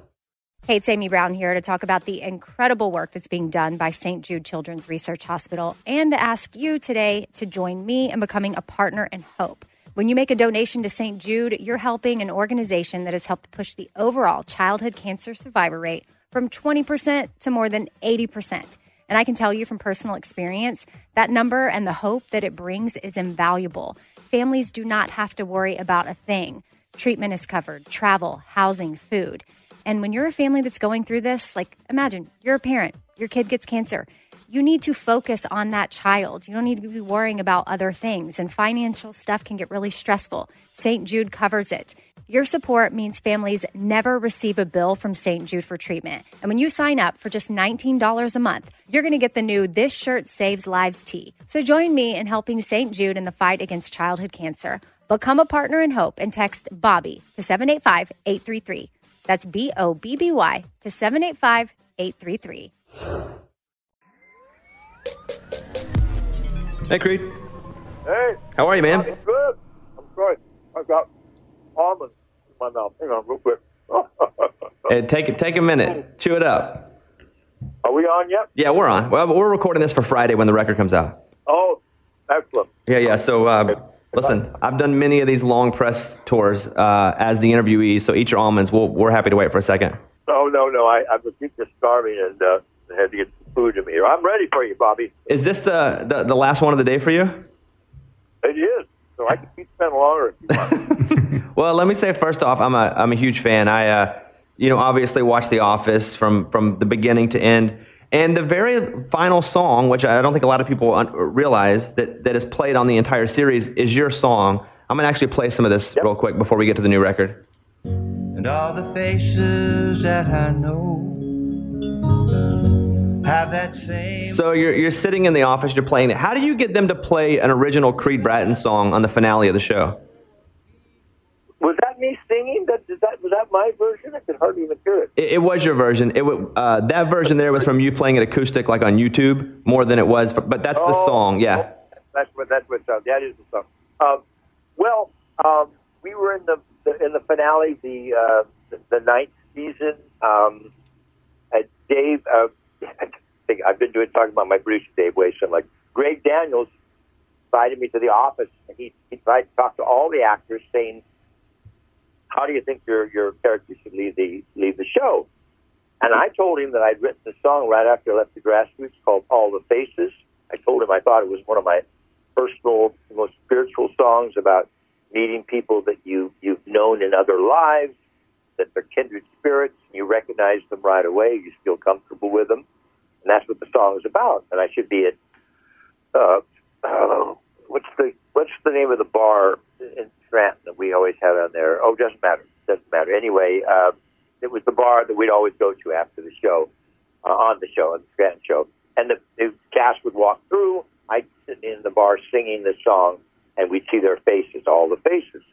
Hey, it's Amy Brown here to talk about the incredible work that's being done by St. Jude Children's Research Hospital and to ask you today to join me in becoming a partner in hope. When you make a donation to St. Jude, you're helping an organization that has helped push the overall childhood cancer survivor rate from 20% to more than 80%. And I can tell you from personal experience, that number and the hope that it brings is invaluable. Families do not have to worry about a thing. Treatment is covered, travel, housing, food. And when you're a family that's going through this, like imagine you're a parent, your kid gets cancer. You need to focus on that child. You don't need to be worrying about other things, and financial stuff can get really stressful. St. Jude covers it. Your support means families never receive a bill from St. Jude for treatment. And when you sign up for just $19 a month, you're going to get the new This Shirt Saves Lives tee. So join me in helping St. Jude in the fight against childhood cancer. Become a partner in hope and text Bobby to 785 833. That's B O B B Y to 785 833. Hey, Creed. Hey, How are you, man? I'm good. I'm sorry. I've got almonds in my mouth. Hang on, real quick. Hey, take it. Take a minute. Chew it up. Are we on yet? Yeah, we're on. Well, we're recording this for Friday when the record comes out. Oh, excellent. Yeah, yeah. So, uh, listen, I've done many of these long press tours uh, as the interviewee. So, eat your almonds. We'll, we're happy to wait for a second. Oh no, no. I, I was just starving and uh, had to get some food in me. I'm ready for you, Bobby. Is this the, the the last one of the day for you? It is. So I can keep spending longer if you want. Well, let me say first off, I'm a I'm a huge fan. I uh, you know obviously watched The Office from from the beginning to end, and the very final song, which I don't think a lot of people un- realize that that is played on the entire series, is your song. I'm gonna actually play some of this real quick before we get to the new record. And all the faces that I know have that same. So you're you're sitting in the office, you're playing it. How do you get them to play an original Creed Bratton song on the finale of the show? was that me singing? That, is that was that my version? I could hardly even hear it. It, it was your version. It uh, that version there was from you playing it acoustic, like on YouTube, more than it was. But that's the Oh, song, yeah. That's what that's what uh, that is the song. Um, well, um, we were in the, the in the finale, the uh, the, the ninth season. Um, uh, Dave, uh, I think I've been doing talking about my producer Dave Wason. Like Greg Daniels invited me to the office, and he he tried to talk to all the actors, saying, "How do you think your your character should leave the leave the show?" And I told him that I'd written a song right after I left the grassroots called All the Faces. I told him I thought it was one of my personal, most spiritual songs about meeting people that you, you've known in other lives, that they're kindred spirits, and you recognize them right away, you feel comfortable with them. And that's what the song is about. And I should be at, uh, uh, what's the what's the name of the bar in Scranton that we always have on there? Oh, doesn't matter. Doesn't matter. Anyway, uh, it was the bar that we'd always go to after the show, uh, on the show, on the Scranton show. And the, the cast would walk through. I'd sit in the bar singing the song, and we'd see their faces, all the faces.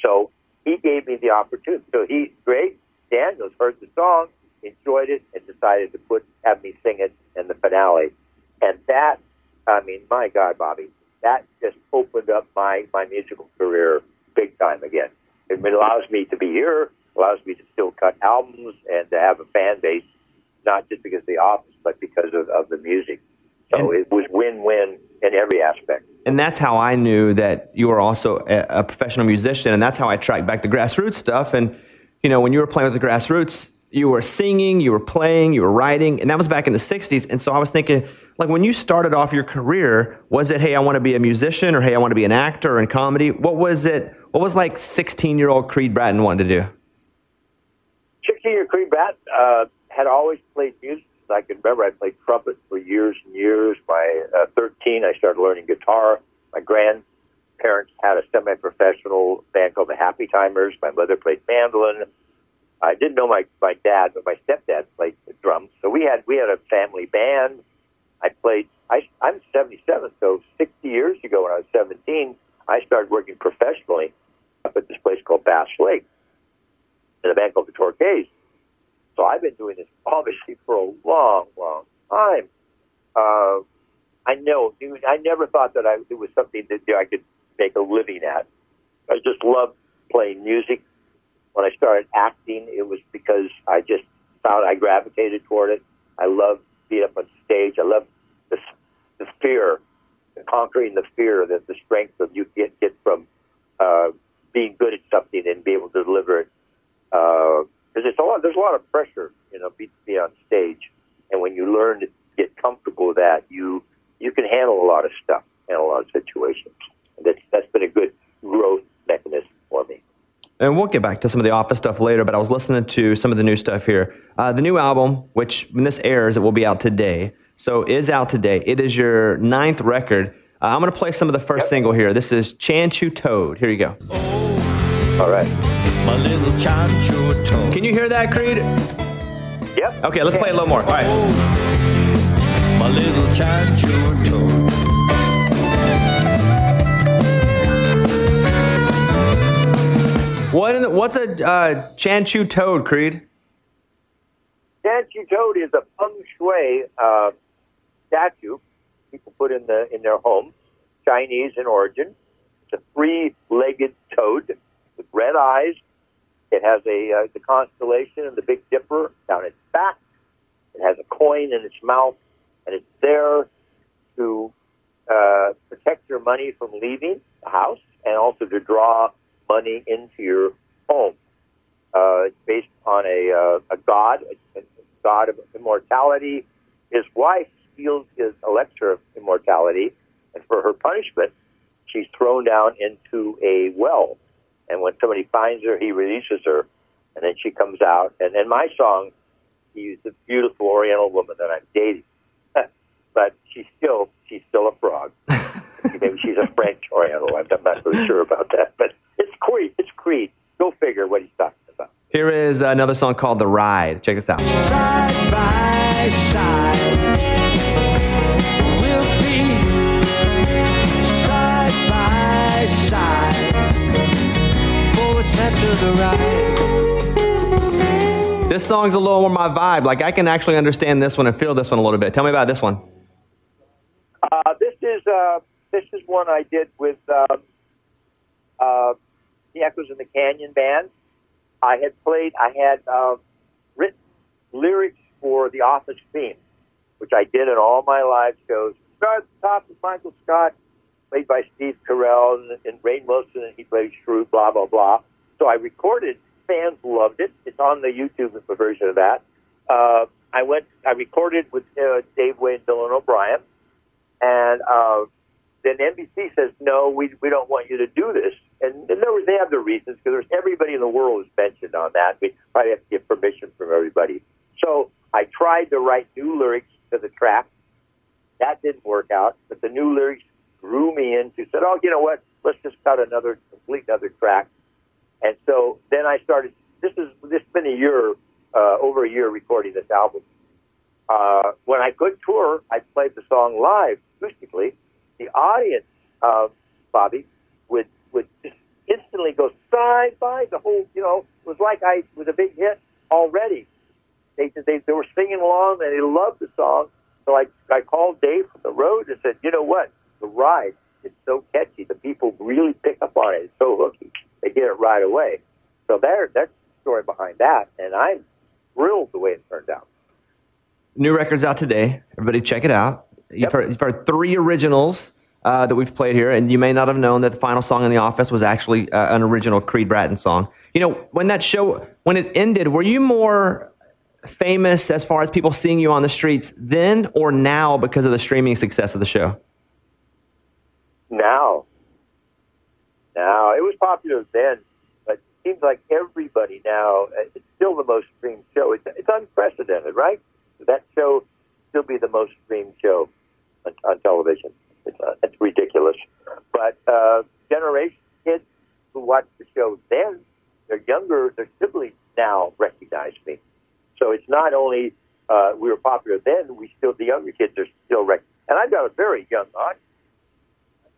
So he gave me the opportunity. So he, Greg Daniels, heard the song, enjoyed it, and decided to put have me sing it in the finale. And that, I mean, my God, Bobby, that just opened up my my musical career big time again. It allows me to be here, allows me to still cut albums and to have a fan base, not just because of the office, but because of, of the music. So it was win-win in every aspect. And that's how I knew that you were also a, a professional musician. And that's how I tracked back the grassroots stuff. And, you know, when you were playing with the grassroots, you were singing, you were playing, you were writing. And that was back in the 60s. And so I was thinking, like, when you started off your career, was it, hey, I want to be a musician or hey, I want to be an actor in comedy? What was it? What was like 16 year old Creed Bratton wanting to do? 16 year Creed Bat uh, had always played music. I can remember I played trumpet for years and years. By uh, 13, I started learning guitar. My grandparents had a semi professional band called the Happy Timers. My mother played mandolin. I didn't know my, my dad, but my stepdad played the drums. So we had we had a family band. I played. I, I'm 77, so 60 years ago when I was 17, I started working professionally up at this place called Bass Lake in a band called the Torquays. So I've been doing this obviously for a long, long time. Uh, I know. I never thought that I, it was something that I could make a living at. I just loved playing music. When I started acting, it was because I just found I gravitated toward it. I loved being up on stage. I loved the, the fear, conquering the fear, that the strength that you get get from uh, being good at something and be able to deliver it because it's a lot. There's a lot of pressure, you know, be, be on stage, and when you learn to get comfortable with that, you you can handle a lot of stuff, handle a lot of situations. And that's that's been a good growth mechanism for me. And we'll get back to some of the office stuff later, but I was listening to some of the new stuff here. Uh, the new album, which when this airs, it will be out today. So is out today. It is your ninth record. Uh, I'm going to play some of the first single here. This is Chan Chu Toad. Here you go. All right. My little Chan Chu toad. Can you hear that, Creed? Yep. Okay, let's play a little more. All right. My little Chan Chu toad. What the, what's a uh, Chan Chu Toad, Creed? Sanchi Toad is a feng shui uh, statue people put in the in their home, Chinese in origin. It's a three-legged toad with red eyes. It has a uh, the constellation and the Big Dipper down its back. It has a coin in its mouth, and it's there to uh, protect your money from leaving the house, and also to draw money into your home. Uh, based on a, uh, a god, a, a god of immortality. His wife steals his elixir of immortality, and for her punishment, she's thrown down into a well. And when somebody finds her, he releases her, and then she comes out. And in my song, she's a beautiful Oriental woman that I'm dating, but she's still she's still a frog. Maybe she's a French Oriental. I'm not really sure about that, but it's Creed. It's Creed. Go figure what he's talking about. Here is another song called The Ride. Check this out. Side by side. We'll be side by side. For a tenth of the ride. This song's a little more my vibe. Like I can actually understand this one and feel this one a little bit. Tell me about this one. Uh, this is uh, this is one I did with um, uh, the Echoes in the Canyon band. I had played. I had uh, written lyrics for the Office theme, which I did in all my live shows. Start at the top with Michael Scott, played by Steve Carell, and, and Rainn Wilson, and he played Schrute. Blah blah blah. So I recorded. Fans loved it. It's on the YouTube version of that. Uh, I went. I recorded with uh, Dave Way and Dylan O'Brien. And uh, then NBC says, no, we, we don't want you to do this. And, and there was, they have their reasons because there's everybody in the world is mentioned on that. We probably have to get permission from everybody. So I tried to write new lyrics to the track. That didn't work out, but the new lyrics drew me into said, oh, you know what? Let's just cut another complete another track. And so then I started. This is this has been a year, uh, over a year recording this album uh, when I could tour, I played the song live acoustically. The audience, uh, Bobby, would would just instantly go side by the whole. You know, it was like I was a big hit already. They they they were singing along and they loved the song. So I I called Dave from the road and said, you know what, the ride is so catchy. The people really pick up on it. It's so hooky. They get it right away. So there, that's the story behind that, and I'm thrilled the way it turned out. New record's out today. Everybody check it out. You've, Yep. heard, you've heard three originals uh, that we've played here, and you may not have known that the final song in the office was actually uh, an original Creed Bratton song. You know, when that show when it ended, were you more famous as far as people seeing you on the streets then or now because of the streaming success of the show? Now, now it was popular then, but it seems like everybody now. uh, It's still the most streamed show. It's, it's unprecedented, right? That show still be the most streamed show on, on television. It's, uh, it's ridiculous. But uh, generation kids who watched the show then, they're younger. Their siblings now recognize me. So it's not only uh, we were popular then. We still the younger kids are still rec- and I've got a very young audience.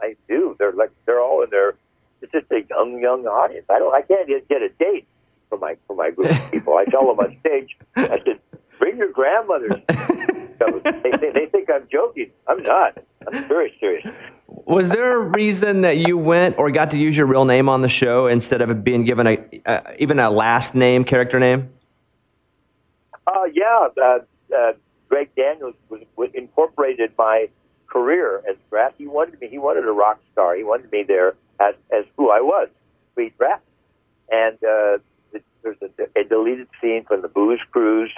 I do. They're like they're all in their. It's just a young, young audience. I don't. I can't get a date for my for my group of people. I tell them on stage. I said, "Bring your grandmothers." So they, they they think I'm joking. I'm not. I'm very serious. Was there a reason that you went or got to use your real name on the show instead of being given a uh, even a last name character name? Uh, yeah, uh, uh, Greg Daniels was, was incorporated my career as Brat. He wanted me. He wanted a rock star. He wanted me there as as who I was, Creed Brat. And uh, th- there's a, a deleted scene from the Booze Cruise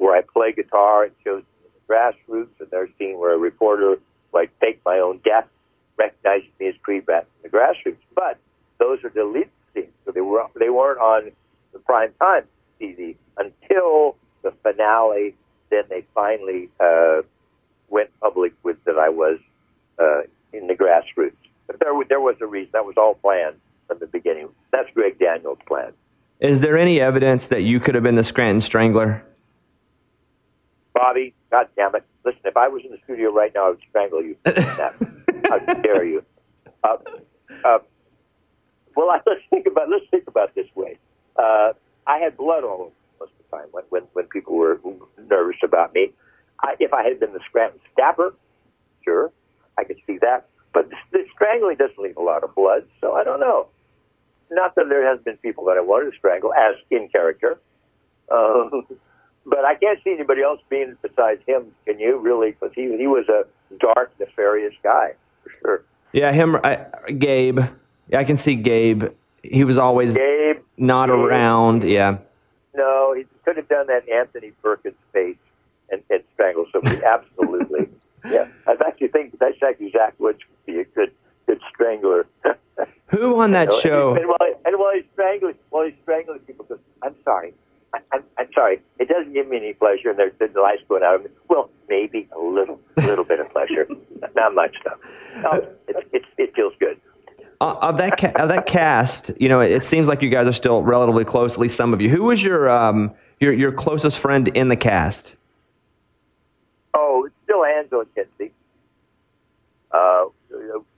where I play guitar. It shows grassroots, and there's a scene where a reporter like faked my own death, recognizing me as Creed Bratton in the grassroots. But those are deleted scenes, so they were they weren't on the prime time TV until the finale. Then they finally uh, went public with that I was uh, in the grassroots. But there, there was a reason. That was all planned from the beginning. That's Greg Daniels' plan. Is there any evidence that you could have been the Scranton Strangler? Bobby, God damn it! Listen, if I was in the studio right now, I would strangle you. How dare you? Uh, uh, well, I, let's think about let's think about it this way. Uh, I had blood all over most of the time when when, when people were nervous about me. I, if I had been the Scranton Stapper, sure, I could see that. But the, the strangling doesn't leave a lot of blood, so I don't know. Not that there has been people that I wanted to strangle as in character. Um, but I can't see anybody else being besides him. Can you really? Because he he was a dark, nefarious guy for sure. Yeah, him, I, Gabe. Yeah, I can see Gabe. He was always Gabe, not Gabe. around. Yeah. no, he could have done that Anthony Perkins face and, and strangled somebody. Absolutely. Yeah, I actually think that's actually Zach Woods would be a good good strangler. Who on that You know, show? And, while, and while he's strangling, while he's strangling people, goes, "I'm sorry, I, I'm, I'm sorry. It doesn't give me any pleasure." And there's the lights going out of me. Well, maybe a little, little bit of pleasure, not much though. No, it, it, it feels good. Uh, of that ca- of that cast, you know, it, it seems like you guys are still relatively close. At least some of you. Who was your um your your closest friend in the cast? Oh, it's still Angela Kinsey. Uh,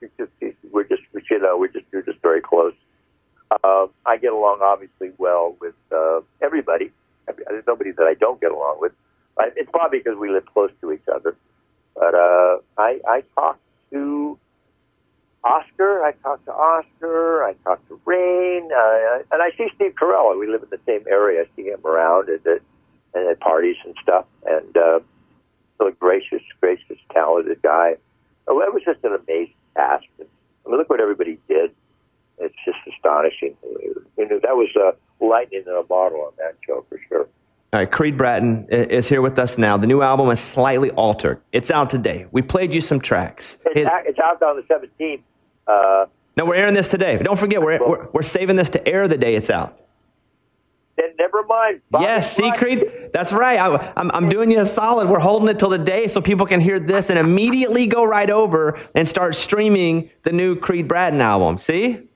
we just, we're just, you know, we're just, we're just very close. Uh, I get along obviously well with uh, everybody. There's nobody that I don't get along with. It's probably because we live close to each other. But uh, I, I talk to Oscar. I talk to Oscar. I talk to Rainn, uh, and I see Steve Carell. We live in the same area. I see him around at, the, and at parties and stuff. And uh, really gracious, gracious, talented guy. Oh, it was just an amazing cast. And, I mean, look what everybody did. It's just astonishing. You know, that was uh, lightning in a bottle on that show for sure. All right, Creed Bratton is here with us now. The new album is slightly altered. It's out today. We played you some tracks. It's, It- out, it's out on the 17th. Uh, no, we're airing this today. Don't forget, we're, we're we're saving this to air the day it's out. then never mind. Bobby Yes, see, Creed, that's right. I, I'm, I'm doing you a solid. We're holding it till the day so people can hear this and immediately go right over and start streaming the new Creed Bratton album. See?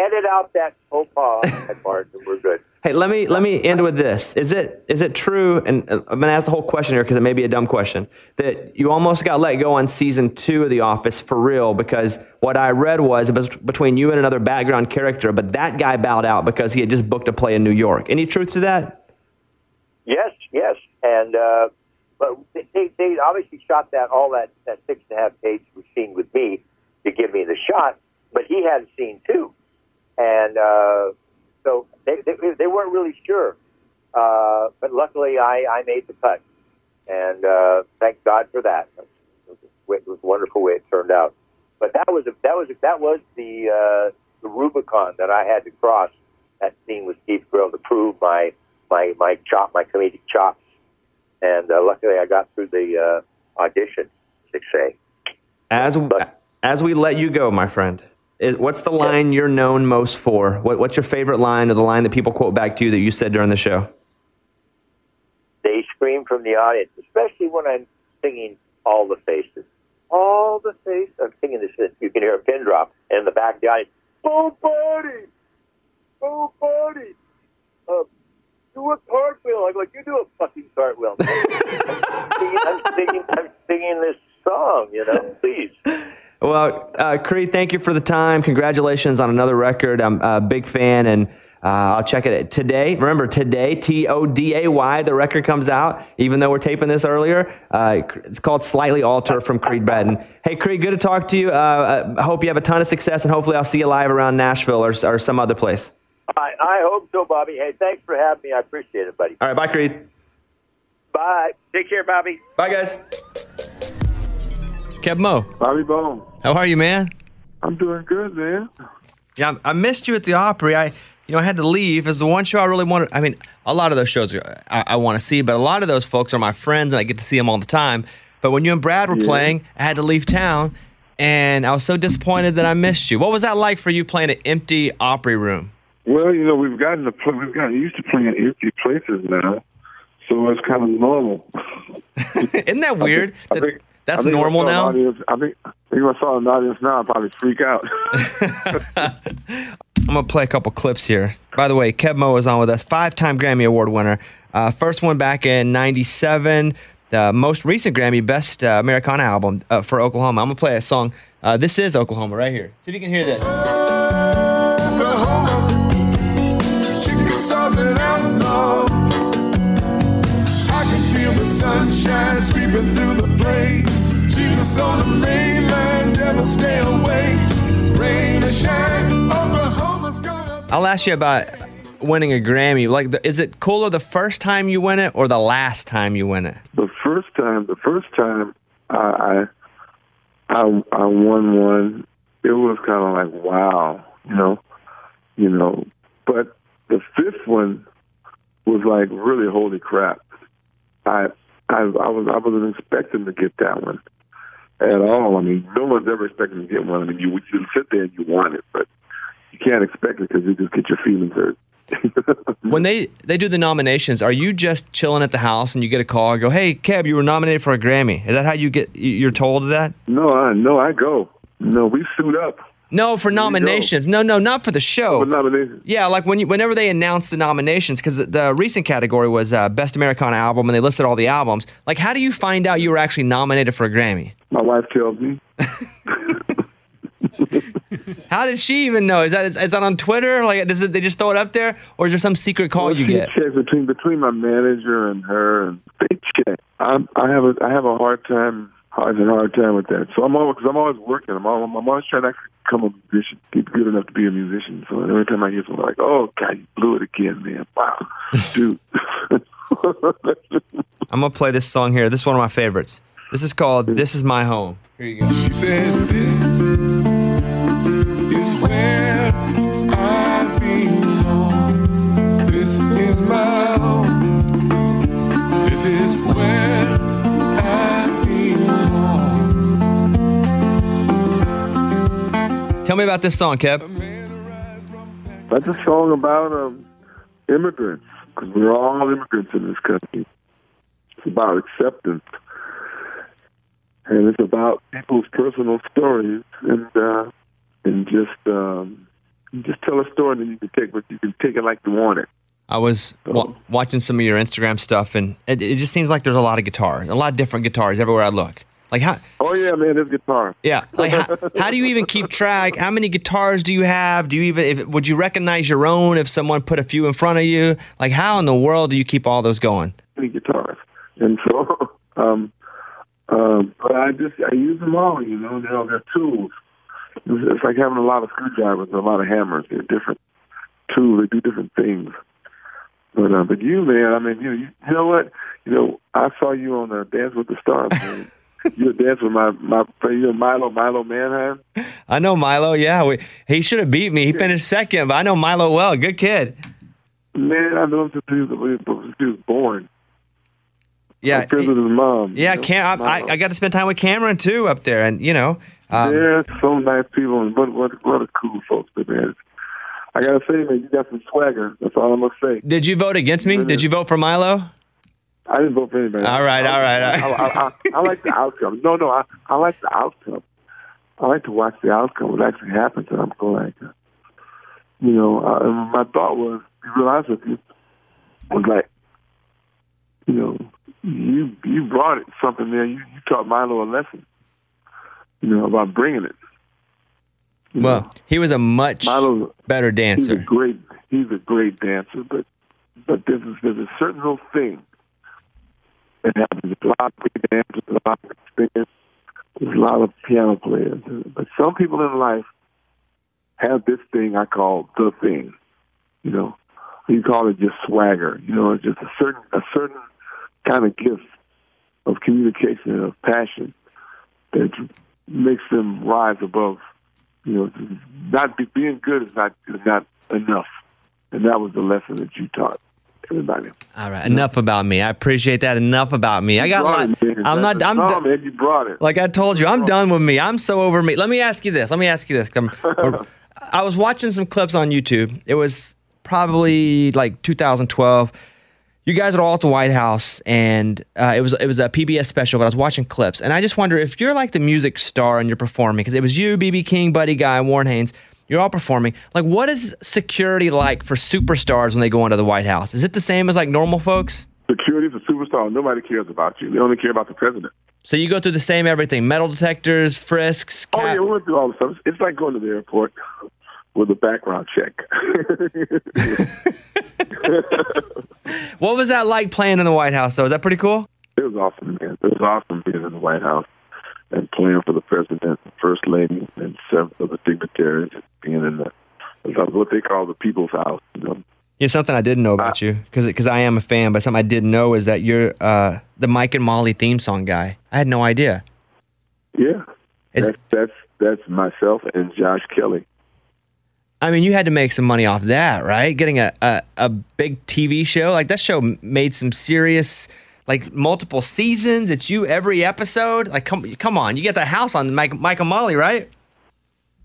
Edit out that faux pas that part, and we're good. Hey, let me let me end with this. Is it is it true? And uh, I'm gonna ask the whole question here because it may be a dumb question. That you almost got let go on season two of The Office for real because what I read was it was between you and another background character, but that guy bowed out because he had just booked a play in New York. Any truth to that? Yes, yes, and uh, but they, they obviously shot that all that that six and a half page scene with me to give me the shot, but he had a scene too, and uh, so they, they they weren't really sure, uh, but luckily I I made the cut, and uh, thank God for that. It was, it was wonderful way it turned out, but that was a, that was a, that was the uh, the Rubicon that I had to cross. That scene with Steve Carell to prove my my my chop, my comedic chops, and uh, luckily I got through the uh, audition. Six A. As as we let you go, my friend, what's the line you're known most for? What, what's your favorite line or the line that people quote back to you that you said during the show? They scream from the audience, especially when I'm singing "All the Faces." All the faces. I'm singing this. You can hear a pin drop, and in the back of the audience, "Oh, buddy, oh, buddy." Uh, do a cartwheel. I'm like, you do a fucking cartwheel. I'm, singing, I'm, singing, I'm singing this song, you know, please. Well, uh, Creed, thank you for the time. Congratulations on another record. I'm a big fan, and uh, I'll check it out. today. Remember, today, T O D A Y, the record comes out, even though we're taping this earlier. Uh, it's called Slightly Alter from Creed Bratton. Hey, Creed, good to talk to you. Uh, I hope you have a ton of success, and hopefully, I'll see you live around Nashville or, or some other place. I, I hope so, Bobby. Hey, thanks for having me. I appreciate it, buddy. All right, bye, Creed. Bye. Take care, Bobby. Bye, guys. Keb' Mo', Bobby Bone. how are you, man? I'm doing good, man. Yeah, I missed you at the Opry. I, you know, I had to leave. Is the one show I really wanted. I mean, a lot of those shows I, I want to see, but a lot of those folks are my friends, and I get to see them all the time. But when you and Brad were Yeah. playing, I had to leave town, and I was so disappointed that I missed you. What was that like for you playing an empty Opry room? Well, you know, we've gotten to play, we've gotten used to playing empty places now, so it's kind of normal. Isn't that weird? I think, that's I think I normal now? Audience, I think, I think if I saw an audience now, I'd probably freak out. I'm gonna play a couple clips here. By the way, Keb' Mo' is on with us, five-time Grammy Award winner. Uh, first one back in '97. The most recent Grammy, Best uh, Americana album uh, for Oklahoma. I'm gonna play a song. Uh, this is Oklahoma right here. See if you can hear this. On the mainland, devil stay away. Rain or shine, Oklahoma's gonna. I'll ask you about winning a Grammy. Like, the, is it cooler the first time you win it or the last time you win it? the first time, the first time I I I, I won one, it was kind of like wow, you know, you know. But the fifth one was like really holy crap. I I I was I wasn't expecting to get that one at all. I mean, no one's ever expecting to get one. I mean, you you sit there and you want it, but you can't expect it because you just get your feelings hurt. When they they do the nominations, are you just chilling at the house and you get a call and go, "Hey, Keb, you were nominated for a Grammy"? Is that how you get? you- You're told that? No, I no, I go. No, we suit up. No, for nominations. No, no, not for the show. For nominations. Yeah, like when you, whenever they announce the nominations, because the, the recent category was uh, Best Americana Album, and they listed all the albums. Like, how do you find out you were actually nominated for a Grammy? My wife tells me. How did she even know? Is that is, is that on Twitter? Like, does it, they just throw it up there, or is there some secret call you she get? checks between between my manager and her, and they check. I'm, I have a I have a hard time, hard a hard time with that. So I'm always because I'm always working. I'm always, I'm always trying to actually become a musician, get good enough to be a musician. So every time I hear something like, "Oh God, you blew it again, man! Wow, dude." I'm gonna play this song here. This is one of my favorites. This is called "This Is My Home." Here you go. She said, This is where I belong. This is my Tell me about this song, Keb. That's a song about um, immigrants because we're all immigrants in this country. It's about acceptance, and it's about people's personal stories, and uh, and just um, just tell a story, and you can take what you can take it like you want it. I was wa- watching some of your Instagram stuff, and it, it just seems like there's a lot of guitars, a lot of different guitars everywhere I look. Like how? Oh yeah, man, this guitar. Yeah, like how, how do you even keep track? How many guitars do you have? Do you even if, would you recognize your own if someone put a few in front of you? Like how in the world do you keep all those going? Many guitars, and so um, um, but I just I use them all. You know, they're all got tools. It's, it's like having a lot of screwdrivers and a lot of hammers. They're different tools. They do different things. But uh, but you, man, I mean, you, you you know what? You know, I saw you on uh, Dance with the Stars. Man. You dance with my my you know, Milo Milo Manheim. I know Milo. Yeah, we, he should have beat me. He finished second, but I know Milo well. Good kid. Man, I know him since he was, since he was born. Yeah, because of his mom. Yeah, you know, Cam, I, I got to spend time with Camryn too up there, and you know, um, yeah, so nice people, and what what what a cool folks, but man. I gotta say, man, you got some swagger. That's all I'm gonna say. did you vote against me? Did you vote for Milo? I didn't vote for anybody. All right, all right, all I, right. I, I, I like the outcome. No, no, I, I like the outcome. I like to watch the outcome, what actually happens, and I'm going like, uh, you know, uh, my thought was, to be honest with you, was like, you know, you you brought it something there. You, you taught Milo a lesson, you know, about bringing it. Well, he was a much Milo, better he's a dancer. great, he's a great dancer, but but there's there's a certain little thing that happens. There's a lot of great dancers, a lot of experience, there's a lot of piano players, but some people in life have this thing I call the thing. You know, you call it just swagger. You know, it's just a certain a certain kind of gift of communication of passion that makes them rise above. You know, not be, being good is not is not enough. and that was the lesson that you taught everybody. All right, enough about me. I appreciate that. Enough about me. I got lot. it. I'm not. I'm done. man. You brought it. Like I told you, I'm done with me. I'm so over me. Let me ask you this. Let me ask you this. I was watching some clips on YouTube. It was probably like 2012. You guys are all at the White House, and uh, it was it was a PBS special. But I was watching clips, and I just wonder if you're like the music star and you're performing because it was you, BB King, Buddy Guy, Warren Haynes. You're all performing. Like, what is security like for superstars when they go into the White House? Is it the same as like normal folks? Security's a superstar. Nobody cares about you. They only care about the president. So you go through the same everything: metal detectors, frisks. Oh yeah, we went through all the stuff. It's like going to the airport with a background check. What was that like playing in the White House? Though, is that pretty cool? It was awesome, man. It was awesome being in the White House and playing for the president, the first lady, and several of the dignitaries. Being in the what they call the people's house. You know, know, something I didn't know about you, because I am a fan, but something I didn't know is that you're uh, the Mike and Molly theme song guy. I had no idea. yeah. Is- That's that's that's myself and Josh Kelly. I mean, you had to make some money off that, right? Getting a, a, a big TV show. Like, that show made some serious, like, multiple seasons. It's you every episode. Like, come come on. You get the house on Mike, and Molly, right?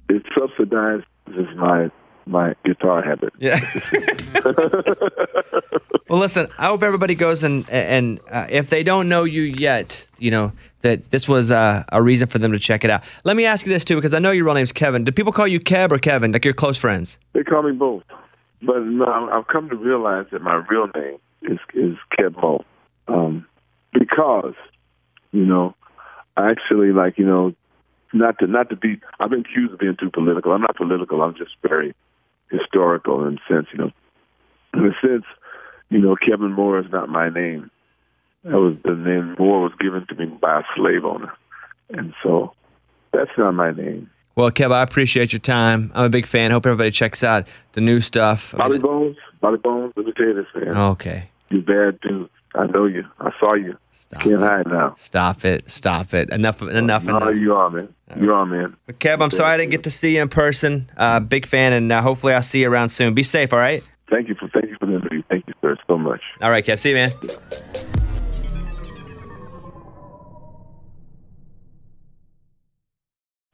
It subsidizes my my guitar habit. Yeah. well, listen. I hope everybody goes and and uh, if they don't know you yet, you know that this was uh, a reason for them to check it out. Let me ask you this too, because I know your real name's Kevin. Do people call you Keb or Kevin? Like you're close friends? They call me both, but no, I've come to realize that my real name is is Keb' Mo', um, because you know, I actually like you know, not to not to be. I've been accused of being too political. I'm not political. I'm just very historical in a sense. You know, in a sense, you know, Kevin Moore is not my name. That was the name Moore was given to me by a slave owner, and so that's not my name. Well, Kev, I appreciate your time. I'm a big fan. Hope everybody checks out the new stuff. Bobby Bones, Bobby Bones. Let me tell you this, man. Okay. You bad dude. I know you. I saw you. Can't hide now. Stop it. Stop it. Enough. Enough. No, enough. you are, man. You are, man. But Kev, I'm sorry I didn't get to see you in person. Uh, big fan, and uh, hopefully I'll see you around soon. Be safe. All right. Thank you for thank you for the interview. Thank you, sir, so much. All right, Kev. See you, man.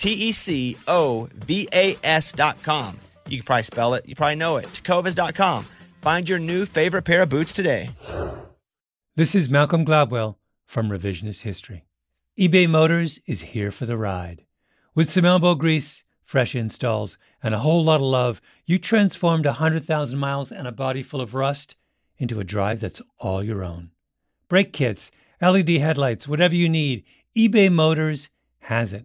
T E C O V A com. You can probably spell it, you probably know it. Tecovas dot com. Find your new favorite pair of boots today. This is Malcolm Gladwell from Revisionist History. eBay Motors is here for the ride. With some elbow grease, fresh installs, and a whole lot of love, you transformed 100,000 miles and a body full of rust into a drive that's all your own. Brake kits, LED headlights, whatever you need, eBay Motors has it.